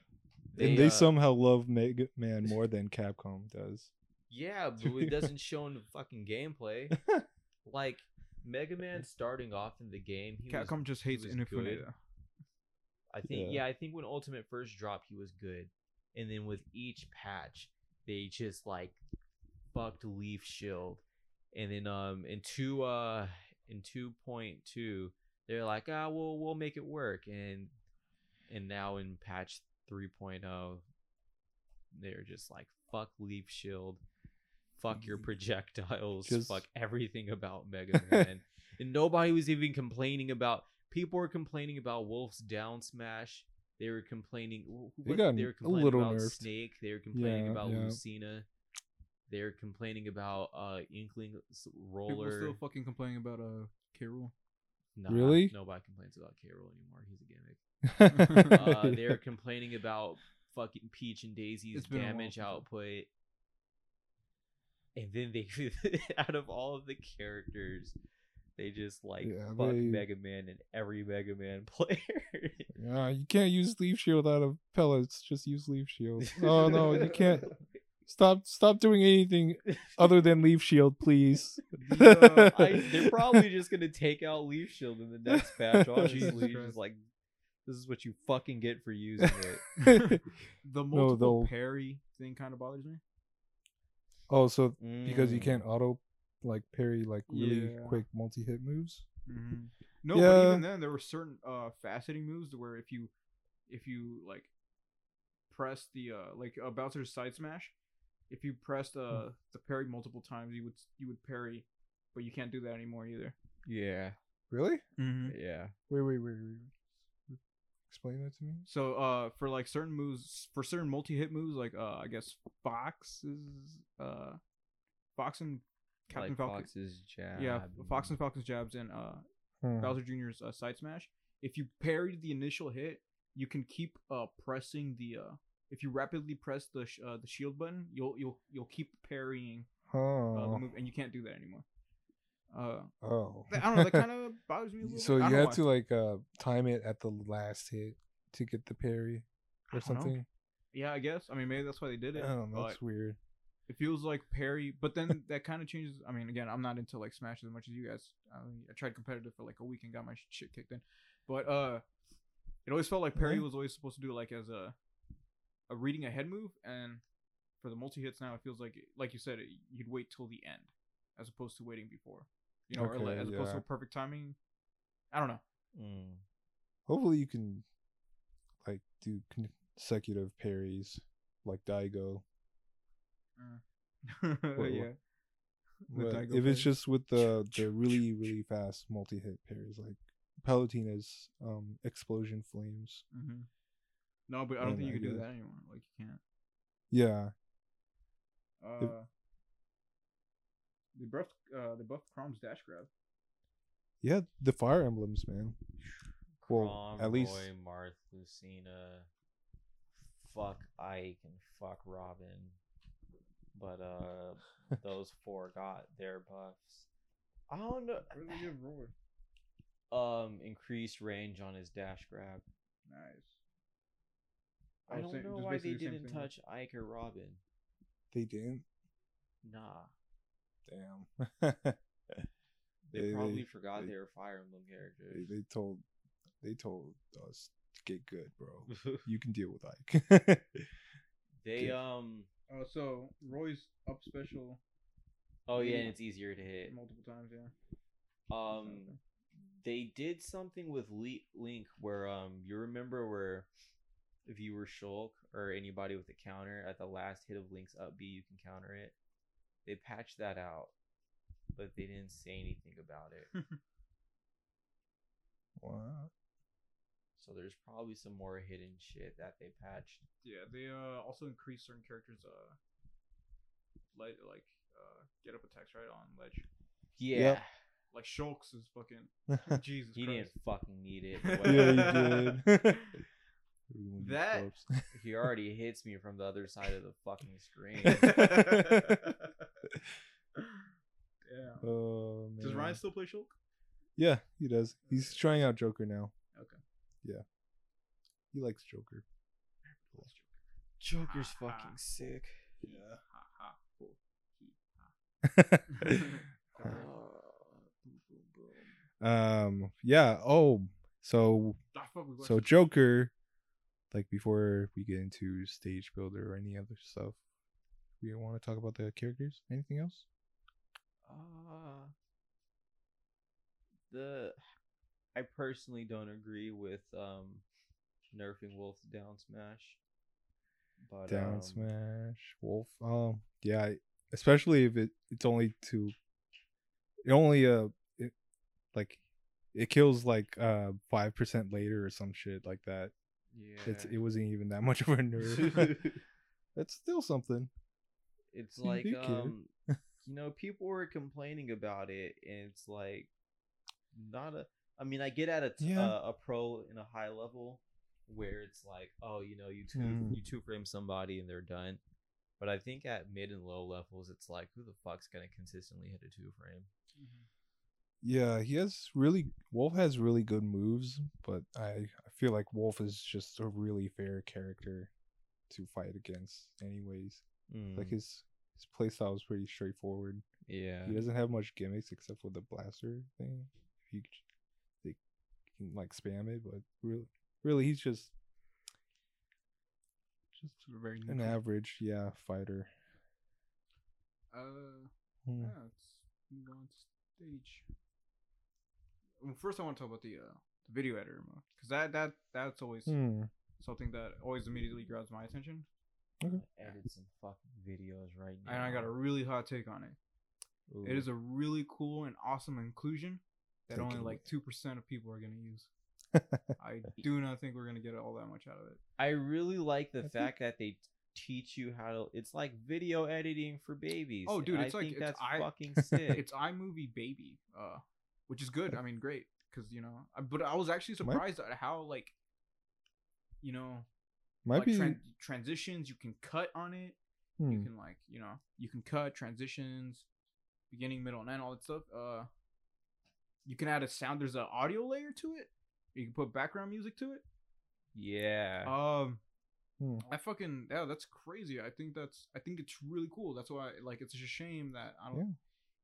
and they uh, somehow love Mega Man more than Capcom does. Yeah, but it doesn't show in the fucking gameplay. Like Mega Man starting off in the game, he was Capcom just hates was Infinite. good. I think Yeah. yeah. I think when Ultimate first dropped, he was good, and then with each patch, they just like fucked Leaf Shield, and then um in two uh in two point two, they're like ah we'll we'll make it work, and and now in patch 3.0, they're just like fuck Leaf Shield, fuck your projectiles, 'Cause- fuck everything about Mega Man, and nobody was even complaining about people were complaining about Wolf's down smash. They were complaining. wh- They what- got they were a complaining little about nerfed. Snake. They were complaining Yeah, about yeah. Lucina. they're complaining about uh Inkling s- People roller. still fucking complaining about uh K. Rool. Nah, Really? Nobody complains about K. Rool anymore. He's a gimmick. uh, uh, they're complaining about fucking Peach and Daisy's It's been a while damage output. And then they, out of all of the characters, they just like Yeah, fuck they- Mega Man and every Mega Man player. Yeah, you can't use leaf shield out of pellets. Just use leaf shield. Oh no, you can't. Stop! Stop doing anything other than leaf shield, please. The, uh, I, they're probably just gonna take out Leaf Shield in the next patch. Honestly, Jesus just Christ. like this is what you fucking get for using it. the multiple they'll- parry thing kind of bothers me. oh, so because you Mm. can't auto like parry like really Yeah. quick multi hit moves. Mm-hmm. No, but Yeah. even then, there were certain uh faceting moves where if you if you like press the uh like uh, Bowser's side smash, if you pressed uh the parry multiple times, you would you would parry, but you can't do that anymore either. Yeah, Really? Mm-hmm. yeah. Wait, wait, wait, wait. Explain that to me. So uh for like certain moves for certain multi hit moves like uh I guess Fox is uh Fox and Captain like Falcon. Fox's jab. Yeah, Fox and Falcon's jabs and uh Hmm. Bowser Jr.'s uh, side smash. If you parried the initial hit, you can keep uh pressing the uh if you rapidly press the sh- uh, the shield button, you'll you'll you'll keep parrying uh, the Oh. move, and you can't do that anymore. Uh, Oh. I don't know. That kind of bothers me a little. So bit. You don't had to like uh time it at the last hit to get the parry or don't know. something. Yeah, I guess. I mean, maybe that's why they did it. I don't know. but That's weird. It feels like parry, but then that kind of changes. I mean, again, I'm not into like Smash as much as you guys. I, mean, I tried competitive for like a week and got my shit kicked in, but uh, it always felt like parry Really? was always supposed to do like as a a reading ahead move, and for the multi hits now, it feels like like you said, it, you'd wait till the end as opposed to waiting before, you know, or like, Okay, as opposed to a perfect timing. I don't know. Mm. Hopefully you can like do consecutive parries like Daigo. What- yeah. The But Daigo if it's just with the the really really fast multi hit pairs like Palutena's um explosion flames. hmm No, but I don't Then think you I can do that anymore. Like you can't. Yeah. Uh, they buffed uh they buffed Chrom's dash grab. Yeah, the fire emblems, man. Well, Crom, at least- Roy, Marth, Lucina, fuck Ike, and fuck Robin. But uh, those four got their buffs. I don't know. What did they give Roy? Um, increased range on his dash grab. Nice. I was don't saying- know why they the didn't thing. touch Ike or Robin. They didn't. Nah, Damn. they, They- probably they- forgot they- they, were Fire Emblem they, characters. they told they told us to get good, bro. You can deal with Ike. they Good. um. Oh, so Roy's up special Oh yeah, and it's easier to hit. multiple times. Yeah. Um, they did something with Le- Link where um you remember where if you were Shulk or anybody with a counter at the last hit of Link's up B you can counter it. They patched that out, but they didn't say anything about it. wow. So there's probably some more hidden shit that they patched. Yeah, they uh also increased certain characters uh like like uh get up attacks right on ledge. Yeah, Like Shulk's is fucking Jesus he Christ. didn't fucking need it. Yeah, but yeah, whatever. you did. That- he already hits me from the other side of the fucking screen. yeah. oh man. Does Ryan still play Shulk? Yeah, he does. He's trying out Joker now. Okay. Yeah. He likes Joker. Joker's Ha, ha. fucking sick. Yeah. Ha, ha, ho, he, ha. um. Yeah. Oh. So fuck, we watched so. Joker. Like before we get into stage builder or any other stuff, we want to talk about the characters. Anything else? Uh, the I personally don't agree with um nerfing Wolf down smash. But Down um, smash, Wolf. Um. Yeah. Especially if it it's only to. It only uh it like it kills like uh five percent later or some shit like that. Yeah. It's it wasn't even that much of a nerf. That's still something. it's like kid. um you know people were complaining about it and it's like not a i mean i get at a t- Yeah. uh, a pro in a high level where it's like oh you know you two Mhm. you two frame somebody and they're done but i think at mid and low levels it's like who the fuck's gonna consistently hit a two frame Yeah, he has really Wolf has really good moves, but I I feel like Wolf is just a really fair character to fight against anyways. Like Mm, his his playstyle is pretty straightforward. yeah He doesn't have much gimmicks except for the blaster thing. He c- they can like spam it, but really really he's just just Very an neutral. average, yeah, fighter. Uh, Hmm. yeah, let's move on to stage. Well, first I want to talk about the uh the video editor mode because that that that's always Hmm. something that always immediately grabs my attention, edit some fucking videos right now and I got a really hot take on it. It is a really cool and awesome inclusion that Take only like two percent of people are gonna use. I do not think we're gonna get all that much out of it. I really like the I think- fact that they teach you how to. It's like video editing for babies. Oh, and dude, I like- think it's that's I- fucking sick. It's iMovie Baby, uh, which is good. I mean, great because you know. I- But I was actually Might- surprised at how like, you know, Might like be tran- transitions you can cut on it. You hmm. can like you know you can cut transitions, beginning, middle, and end, all that stuff. Uh, you can add a sound. There's an audio layer to it. You can put background music to it. yeah. Um, Hmm. I fucking yeah, that's crazy. I think that's I think it's really cool. That's why like it's just a shame that I don't.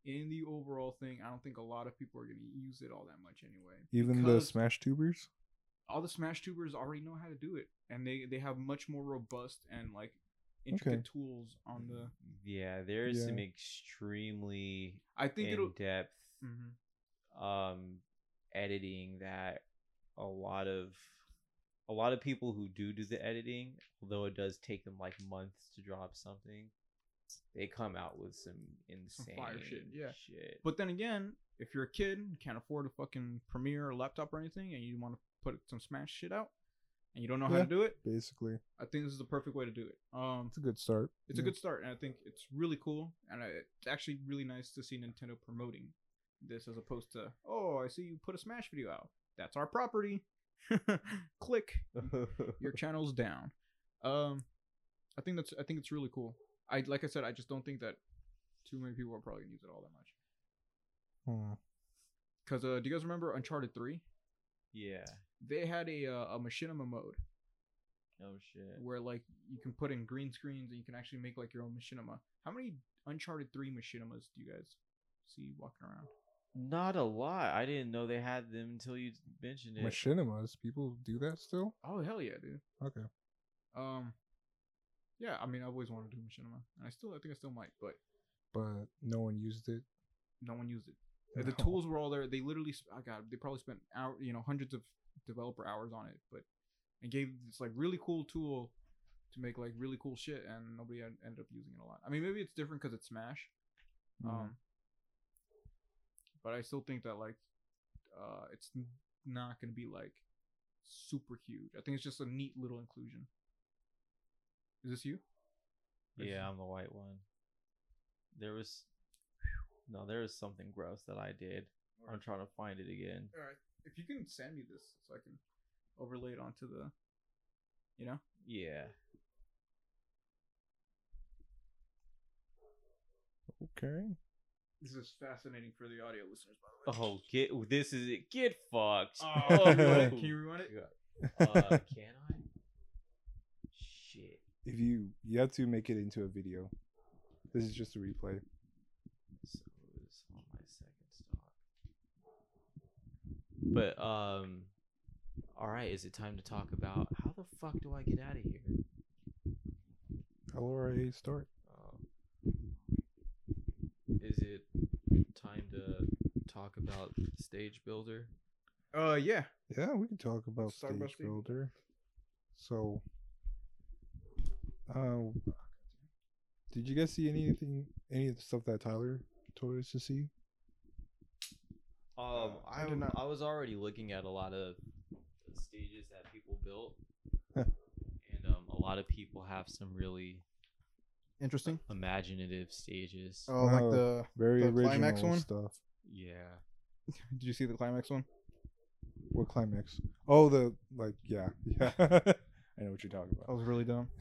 In the overall thing, I don't think a lot of people are gonna use it all that much anyway. even the Smash tubers. all the Smash tubers already know how to do it, and they they have much more robust and like intricate Okay. tools on the. yeah, there's some extremely I think it'll. in depth Mhm. Um editing that a lot of a lot of people who do do the editing, although it does take them like months to drop something, they come out with some insane fire shit, yeah. shit. But then again, if you're a kid, you can't afford a fucking Premiere or laptop or anything, and you want to put some Smash shit out, and you don't know how to do it, Basically, I think this is the perfect way to do it. Um, it's a good start. it's a good start, and I think it's really cool, and I, it's actually really nice to see Nintendo promoting this as opposed to, oh, I see you put a Smash video out. That's our property. Click, your channel's down. Um, I think that's I think it's really cool. I like I said, I just don't think that too many people are probably gonna use it all that much. Hmm. Cause uh, do you guys remember Uncharted Three? yeah. They had a uh, a machinima mode Oh shit. where like you can put in green screens and you can actually make like your own machinima. How many Uncharted Three machinimas do you guys see walking around? Not a lot. I didn't know they had them until you mentioned it. Machinimas, people do that still? Oh hell yeah, dude. Okay. Um, yeah. I mean, I've always wanted to do machinima, and I still I think I still might, but But no one used it. no one used it. Uh, The tools were all there. They literally, sp- I got, they probably spent hour, you know, hundreds of developer hours on it, but and gave this like really cool tool to make like really cool shit, and nobody had, ended up using it a lot. I mean, maybe it's different because it's Smash, Mhm. um, but I still think that like, uh, it's not gonna be like super huge. I think it's just a neat little inclusion. Is this you? Yeah, I'm the white one. There was no, there was something gross that I did. I'm trying to find it again. All right. If you can send me this so I can overlay it onto the, you know. Yeah. Okay. This is fascinating for the audio listeners, by the way. Oh, get this is it. Get fucked. Oh, you want it? can you rewind it? uh, can I? Shit. If you you have to make it into a video. This is just a replay. So it's on my second stop. But um, all right. Is it time to talk about how the fuck do I get out of here? LRA start. Uh, is it time to talk about Stage Builder? Uh, yeah. Yeah, we can talk about Let's talk Stage about Stage Builder. So, uh, did you guys see anything, any of the stuff that Tyler told us to see? Um, I I, did not- I was already looking at a lot of stages that people built, and um, a lot of people have some really interesting? imaginative stages. Oh, like Oh, the Very the original climax one? stuff. Yeah. Did you see the climax one? What climax? Oh, the like, yeah, yeah. I know what you're talking about. That about. was really dumb.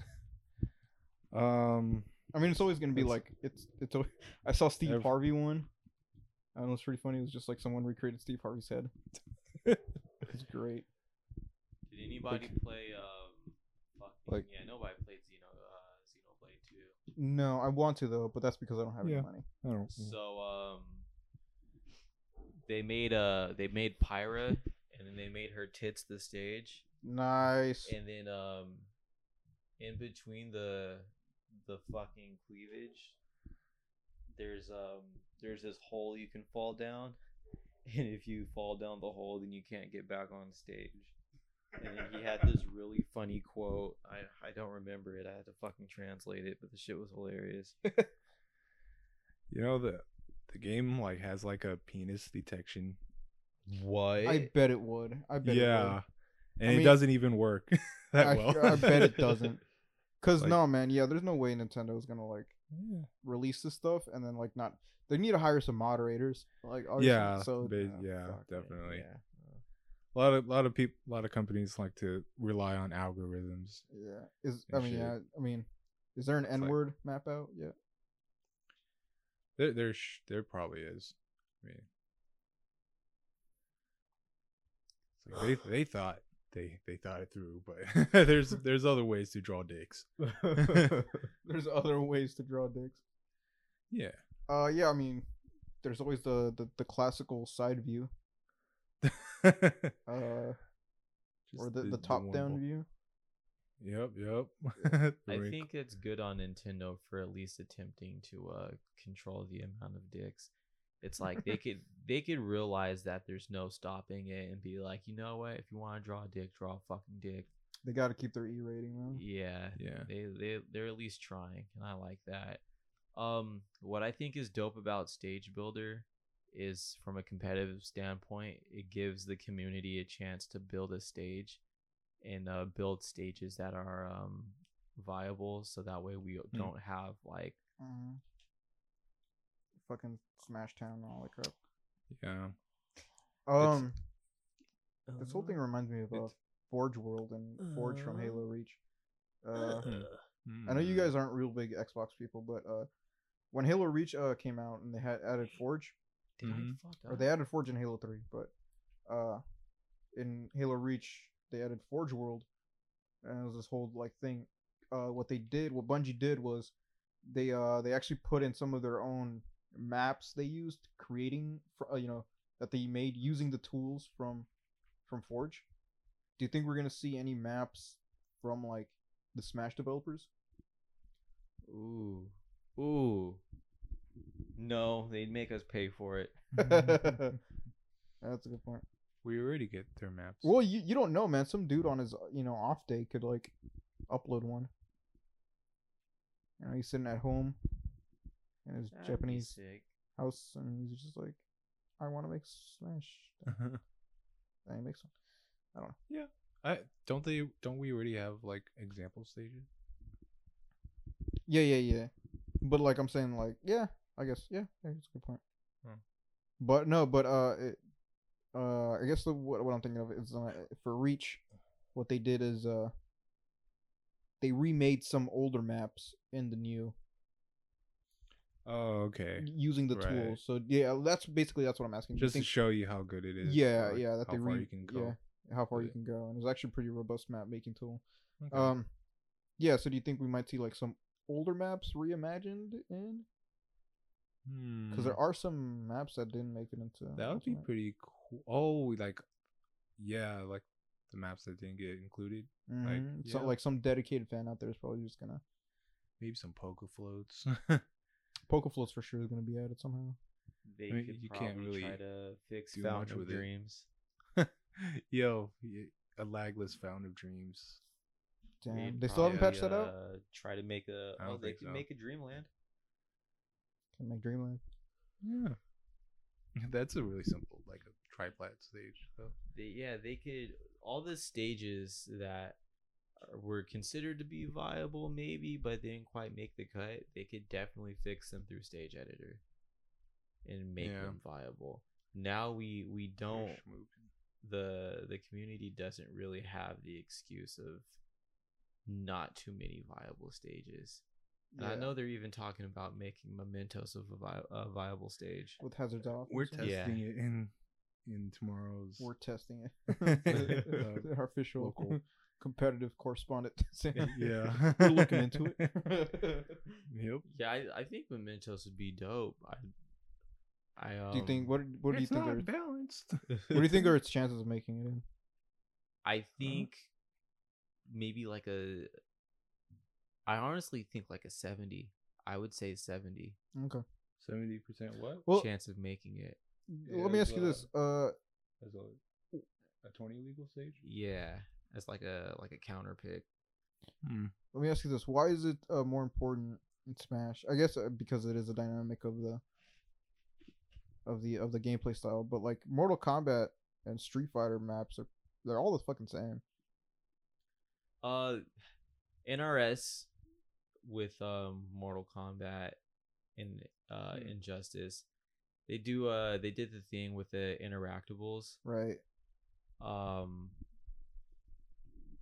Um, I mean, it's always gonna be It's- like it's it's. al- I saw Steve Ev- Harvey one. I don't know, it's pretty funny. It was just like someone recreated Steve Harvey's head. it's great. Did anybody play um fucking Like- yeah, nobody played Xeno Xenoblade 2. No, I want to though, but that's because I don't have Yeah. any money. I don't. So um they made uh they made Pyra and then they made her tits the stage Nice. and then um in between the the fucking cleavage there's um there's this hole you can fall down and if you fall down the hole then you can't get back on stage and he had this really funny quote i i don't remember it i had to fucking translate it but the shit was hilarious You know the the game like has like a penis detection. what I bet it would. I bet. yeah, and I it mean- doesn't even work that I, well. I bet it doesn't. Cause Like- no, man. Yeah, there's no way Nintendo's gonna like Yeah. release this stuff and then like not. They need to hire some moderators. Like obviously, Yeah, So ba- uh, yeah, definitely. yeah A lot of lot of people, a lot of companies like to rely on algorithms. Yeah. Is I mean shit. yeah. I mean, is there an N like- word map out yet? There, there, sh- there probably is. I mean, like they they thought they they thought it through, but there's there's other ways to draw dicks. There's other ways to draw dicks. Yeah. Uh, yeah. I mean, there's always the the, the classical side view, uh, or Just the, the, top down normal- view. Yep, yep. I think it's good on Nintendo for at least attempting to uh control the amount of dicks. It's like they could they could realize that there's no stopping it and be like, you know what? If you want to draw a dick, draw a fucking dick. They got to keep their E rating though. Yeah, Yeah. They they they're at least trying, and I like that. Um, what I think is dope about Stage Builder is from a competitive standpoint, it gives the community a chance to build a stage and uh, build stages that are um viable, so that way we Hmm. don't have like Mhm. Fucking Smash Town and all that crap. yeah. Um, this whole thing reminds me of uh, Forge World and Forge from Uh, Halo Reach. Uh, Hmm. I know you guys aren't real big Xbox people, but uh, when Halo Reach uh came out and they had added Forge, Did I Mhm. fuck or they added Forge in Halo Three, but uh, in Halo Reach they added Forge World, and it was this whole like thing. Uh, what they did, what Bungie did was, they uh they actually put in some of their own maps they used creating, for, uh, you know, that they made using the tools from from Forge. Do you think we're gonna see any maps from like the Smash developers? Ooh, ooh. No, they'd make us pay for it. That's a good point. we already get their maps. Well, you you don't know, man. Some dude on his you know off day could like upload one. You know, he's sitting at home in his That'd Japanese sick. house, and he's just like, "I want to make Smash." And he makes one. I don't know. Yeah, I don't they don't we already have like example stages? Yeah, yeah, yeah. But like I'm saying, like, yeah, I guess, yeah, yeah that's a good point. Hmm. But no, but uh, it, uh, I guess the what, what I'm thinking of is uh, for Reach, what they did is uh, they remade some older maps in the new Oh, okay. using the Right. tools. So yeah, that's basically that's what I'm asking. Just to show you how good it is. Yeah, yeah, that how they far re- you can go. yeah, how far you can go, and it's actually a pretty robust map making tool. Okay. Um, yeah. So do you think we might see like some older maps reimagined in? Because there Hmm. are some maps that didn't make it into. that would be pretty cool. Oh, like yeah, like the maps that didn't get included. like, Mhm. So yeah. like some dedicated fan out there is probably just gonna Maybe some Poke Floats. Poke Floats for sure is gonna be added somehow. They mean, could you can't probably try really to fix do much Fountain of with. Dreams. Yo, a lagless fountain of dreams. Damn, They'd they still haven't patched that probably, out. Uh, try to make a. I Oh, don't they think could so. make a Dreamland. Can make Dreamland. Yeah. That's a really simple, like a triplat stage. So. They, yeah, they could. All the stages that were considered to be viable, maybe, but they didn't quite make the cut. They could definitely fix them through Stage Editor and make Yeah. them viable. Now we we don't the the community doesn't really have the excuse of not too many viable stages. And I know they're even talking about making mementos of a, vi- a viable stage. with hazards off. We're testing Yeah. it in in tomorrow's. We're testing it. Uh, Our official local. competitive correspondent. yeah, We're looking into it. yep. Yeah, I, I think mementos would be dope. I I um, do you think what what do you It's think not are balanced. what do you think are its chances of making it in? I think maybe like a. I honestly think like a seventy. I would say seventy Okay. Seventy percent what? Well, chance of making it. let me As, ask you this. Uh, As a a twenty legal stage. Yeah, as like a like a counter pick. let me ask you this: Why is it uh, more important in Smash? I guess uh, because it is a dynamic of the of the of the gameplay style. But like Mortal Kombat and Street Fighter maps are they're all the fucking same. Uh, NRS with um Mortal Kombat and uh Hmm. Injustice, they do uh they did the thing with the interactables. Right. Um,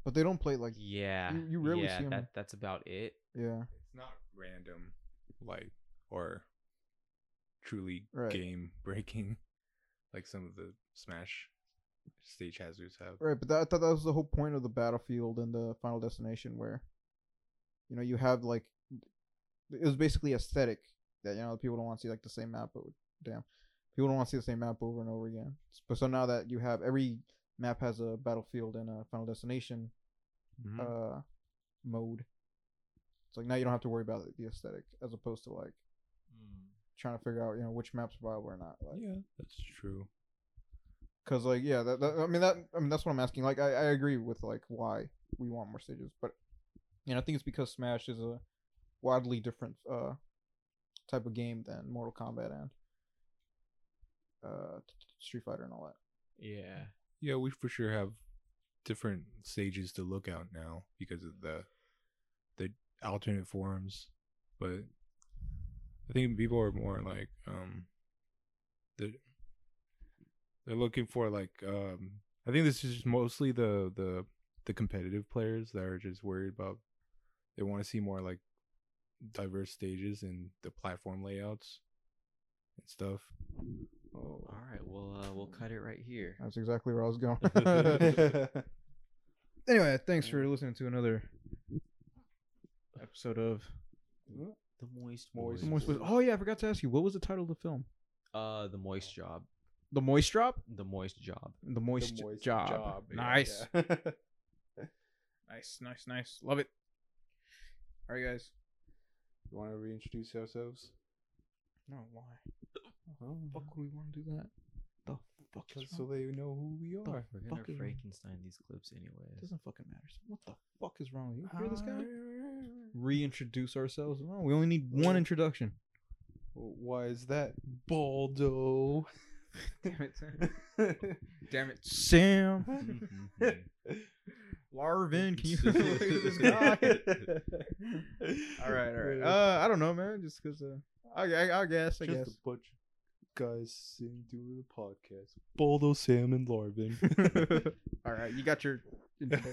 But they don't play like yeah, you rarely yeah, see 'em. that that's about it. yeah. It's not random, like or truly Right. game breaking, like some of the Smash stage hazards have. Right, but that, I thought that was the whole point of the battlefield and the Final Destination, where you know you have like it was basically aesthetic that you know people don't want to see like the same map, but damn, people don't want to see the same map over and over again. But so now that you have every map has a battlefield and a Final Destination Mhm. uh mode, it's like now you don't have to worry about the aesthetic as opposed to like trying to figure out you know which maps are viable or not. Like, yeah, that's true. Cause like yeah, that, that I mean that I mean that's what I'm asking. Like I, I agree with like why we want more stages, but you know I think it's because Smash is a wildly different uh type of game than Mortal Kombat and uh Street Fighter and all that. Yeah, Yeah, we for sure have different stages to look out now because of the the alternate forms, but I think people are more like um they they're looking for like um I think this is mostly the the the competitive players that are just worried about they want to see more like diverse stages and the platform layouts and stuff. Oh, all right. Well, uh, we'll cut it right here. that's exactly where I was going. anyway, thanks for listening to another episode of The moist, Moist The Moist Boys. Oh yeah, I forgot to ask you what was the title of the film? Uh, the moist job. The Moist Drop. The moist job. The Moist, Job. nice. Nice, nice, nice. Love it. All right, guys. You want to reintroduce ourselves? No, why? fuck would we want to do that? The fuck is so wrong? they know who we The are. We're gonna fuck is? Frankenstein these clips anyways. doesn't fucking matter. So what the fuck is wrong with you? Hear this guy? Reintroduce ourselves. No, we only need one introduction. Why is that? Baldo. Damn it, Sam. Damn it, Sam. Mhm. Larvin, can you look at this guy? all right, all right. Uh, I don't know, man. Just because, uh, I, I, I guess, I Just guess. a bunch of guys sitting doing the podcast. Baldo, Sam, and Larvin. all right, you got your intro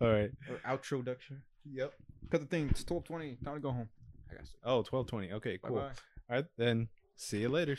All right. or outroduction. Yep. Cut the thing. It's twelve twenty. Time to go home. I guess. Oh, 1220. Okay, Bye cool. bye. All right, then see you later.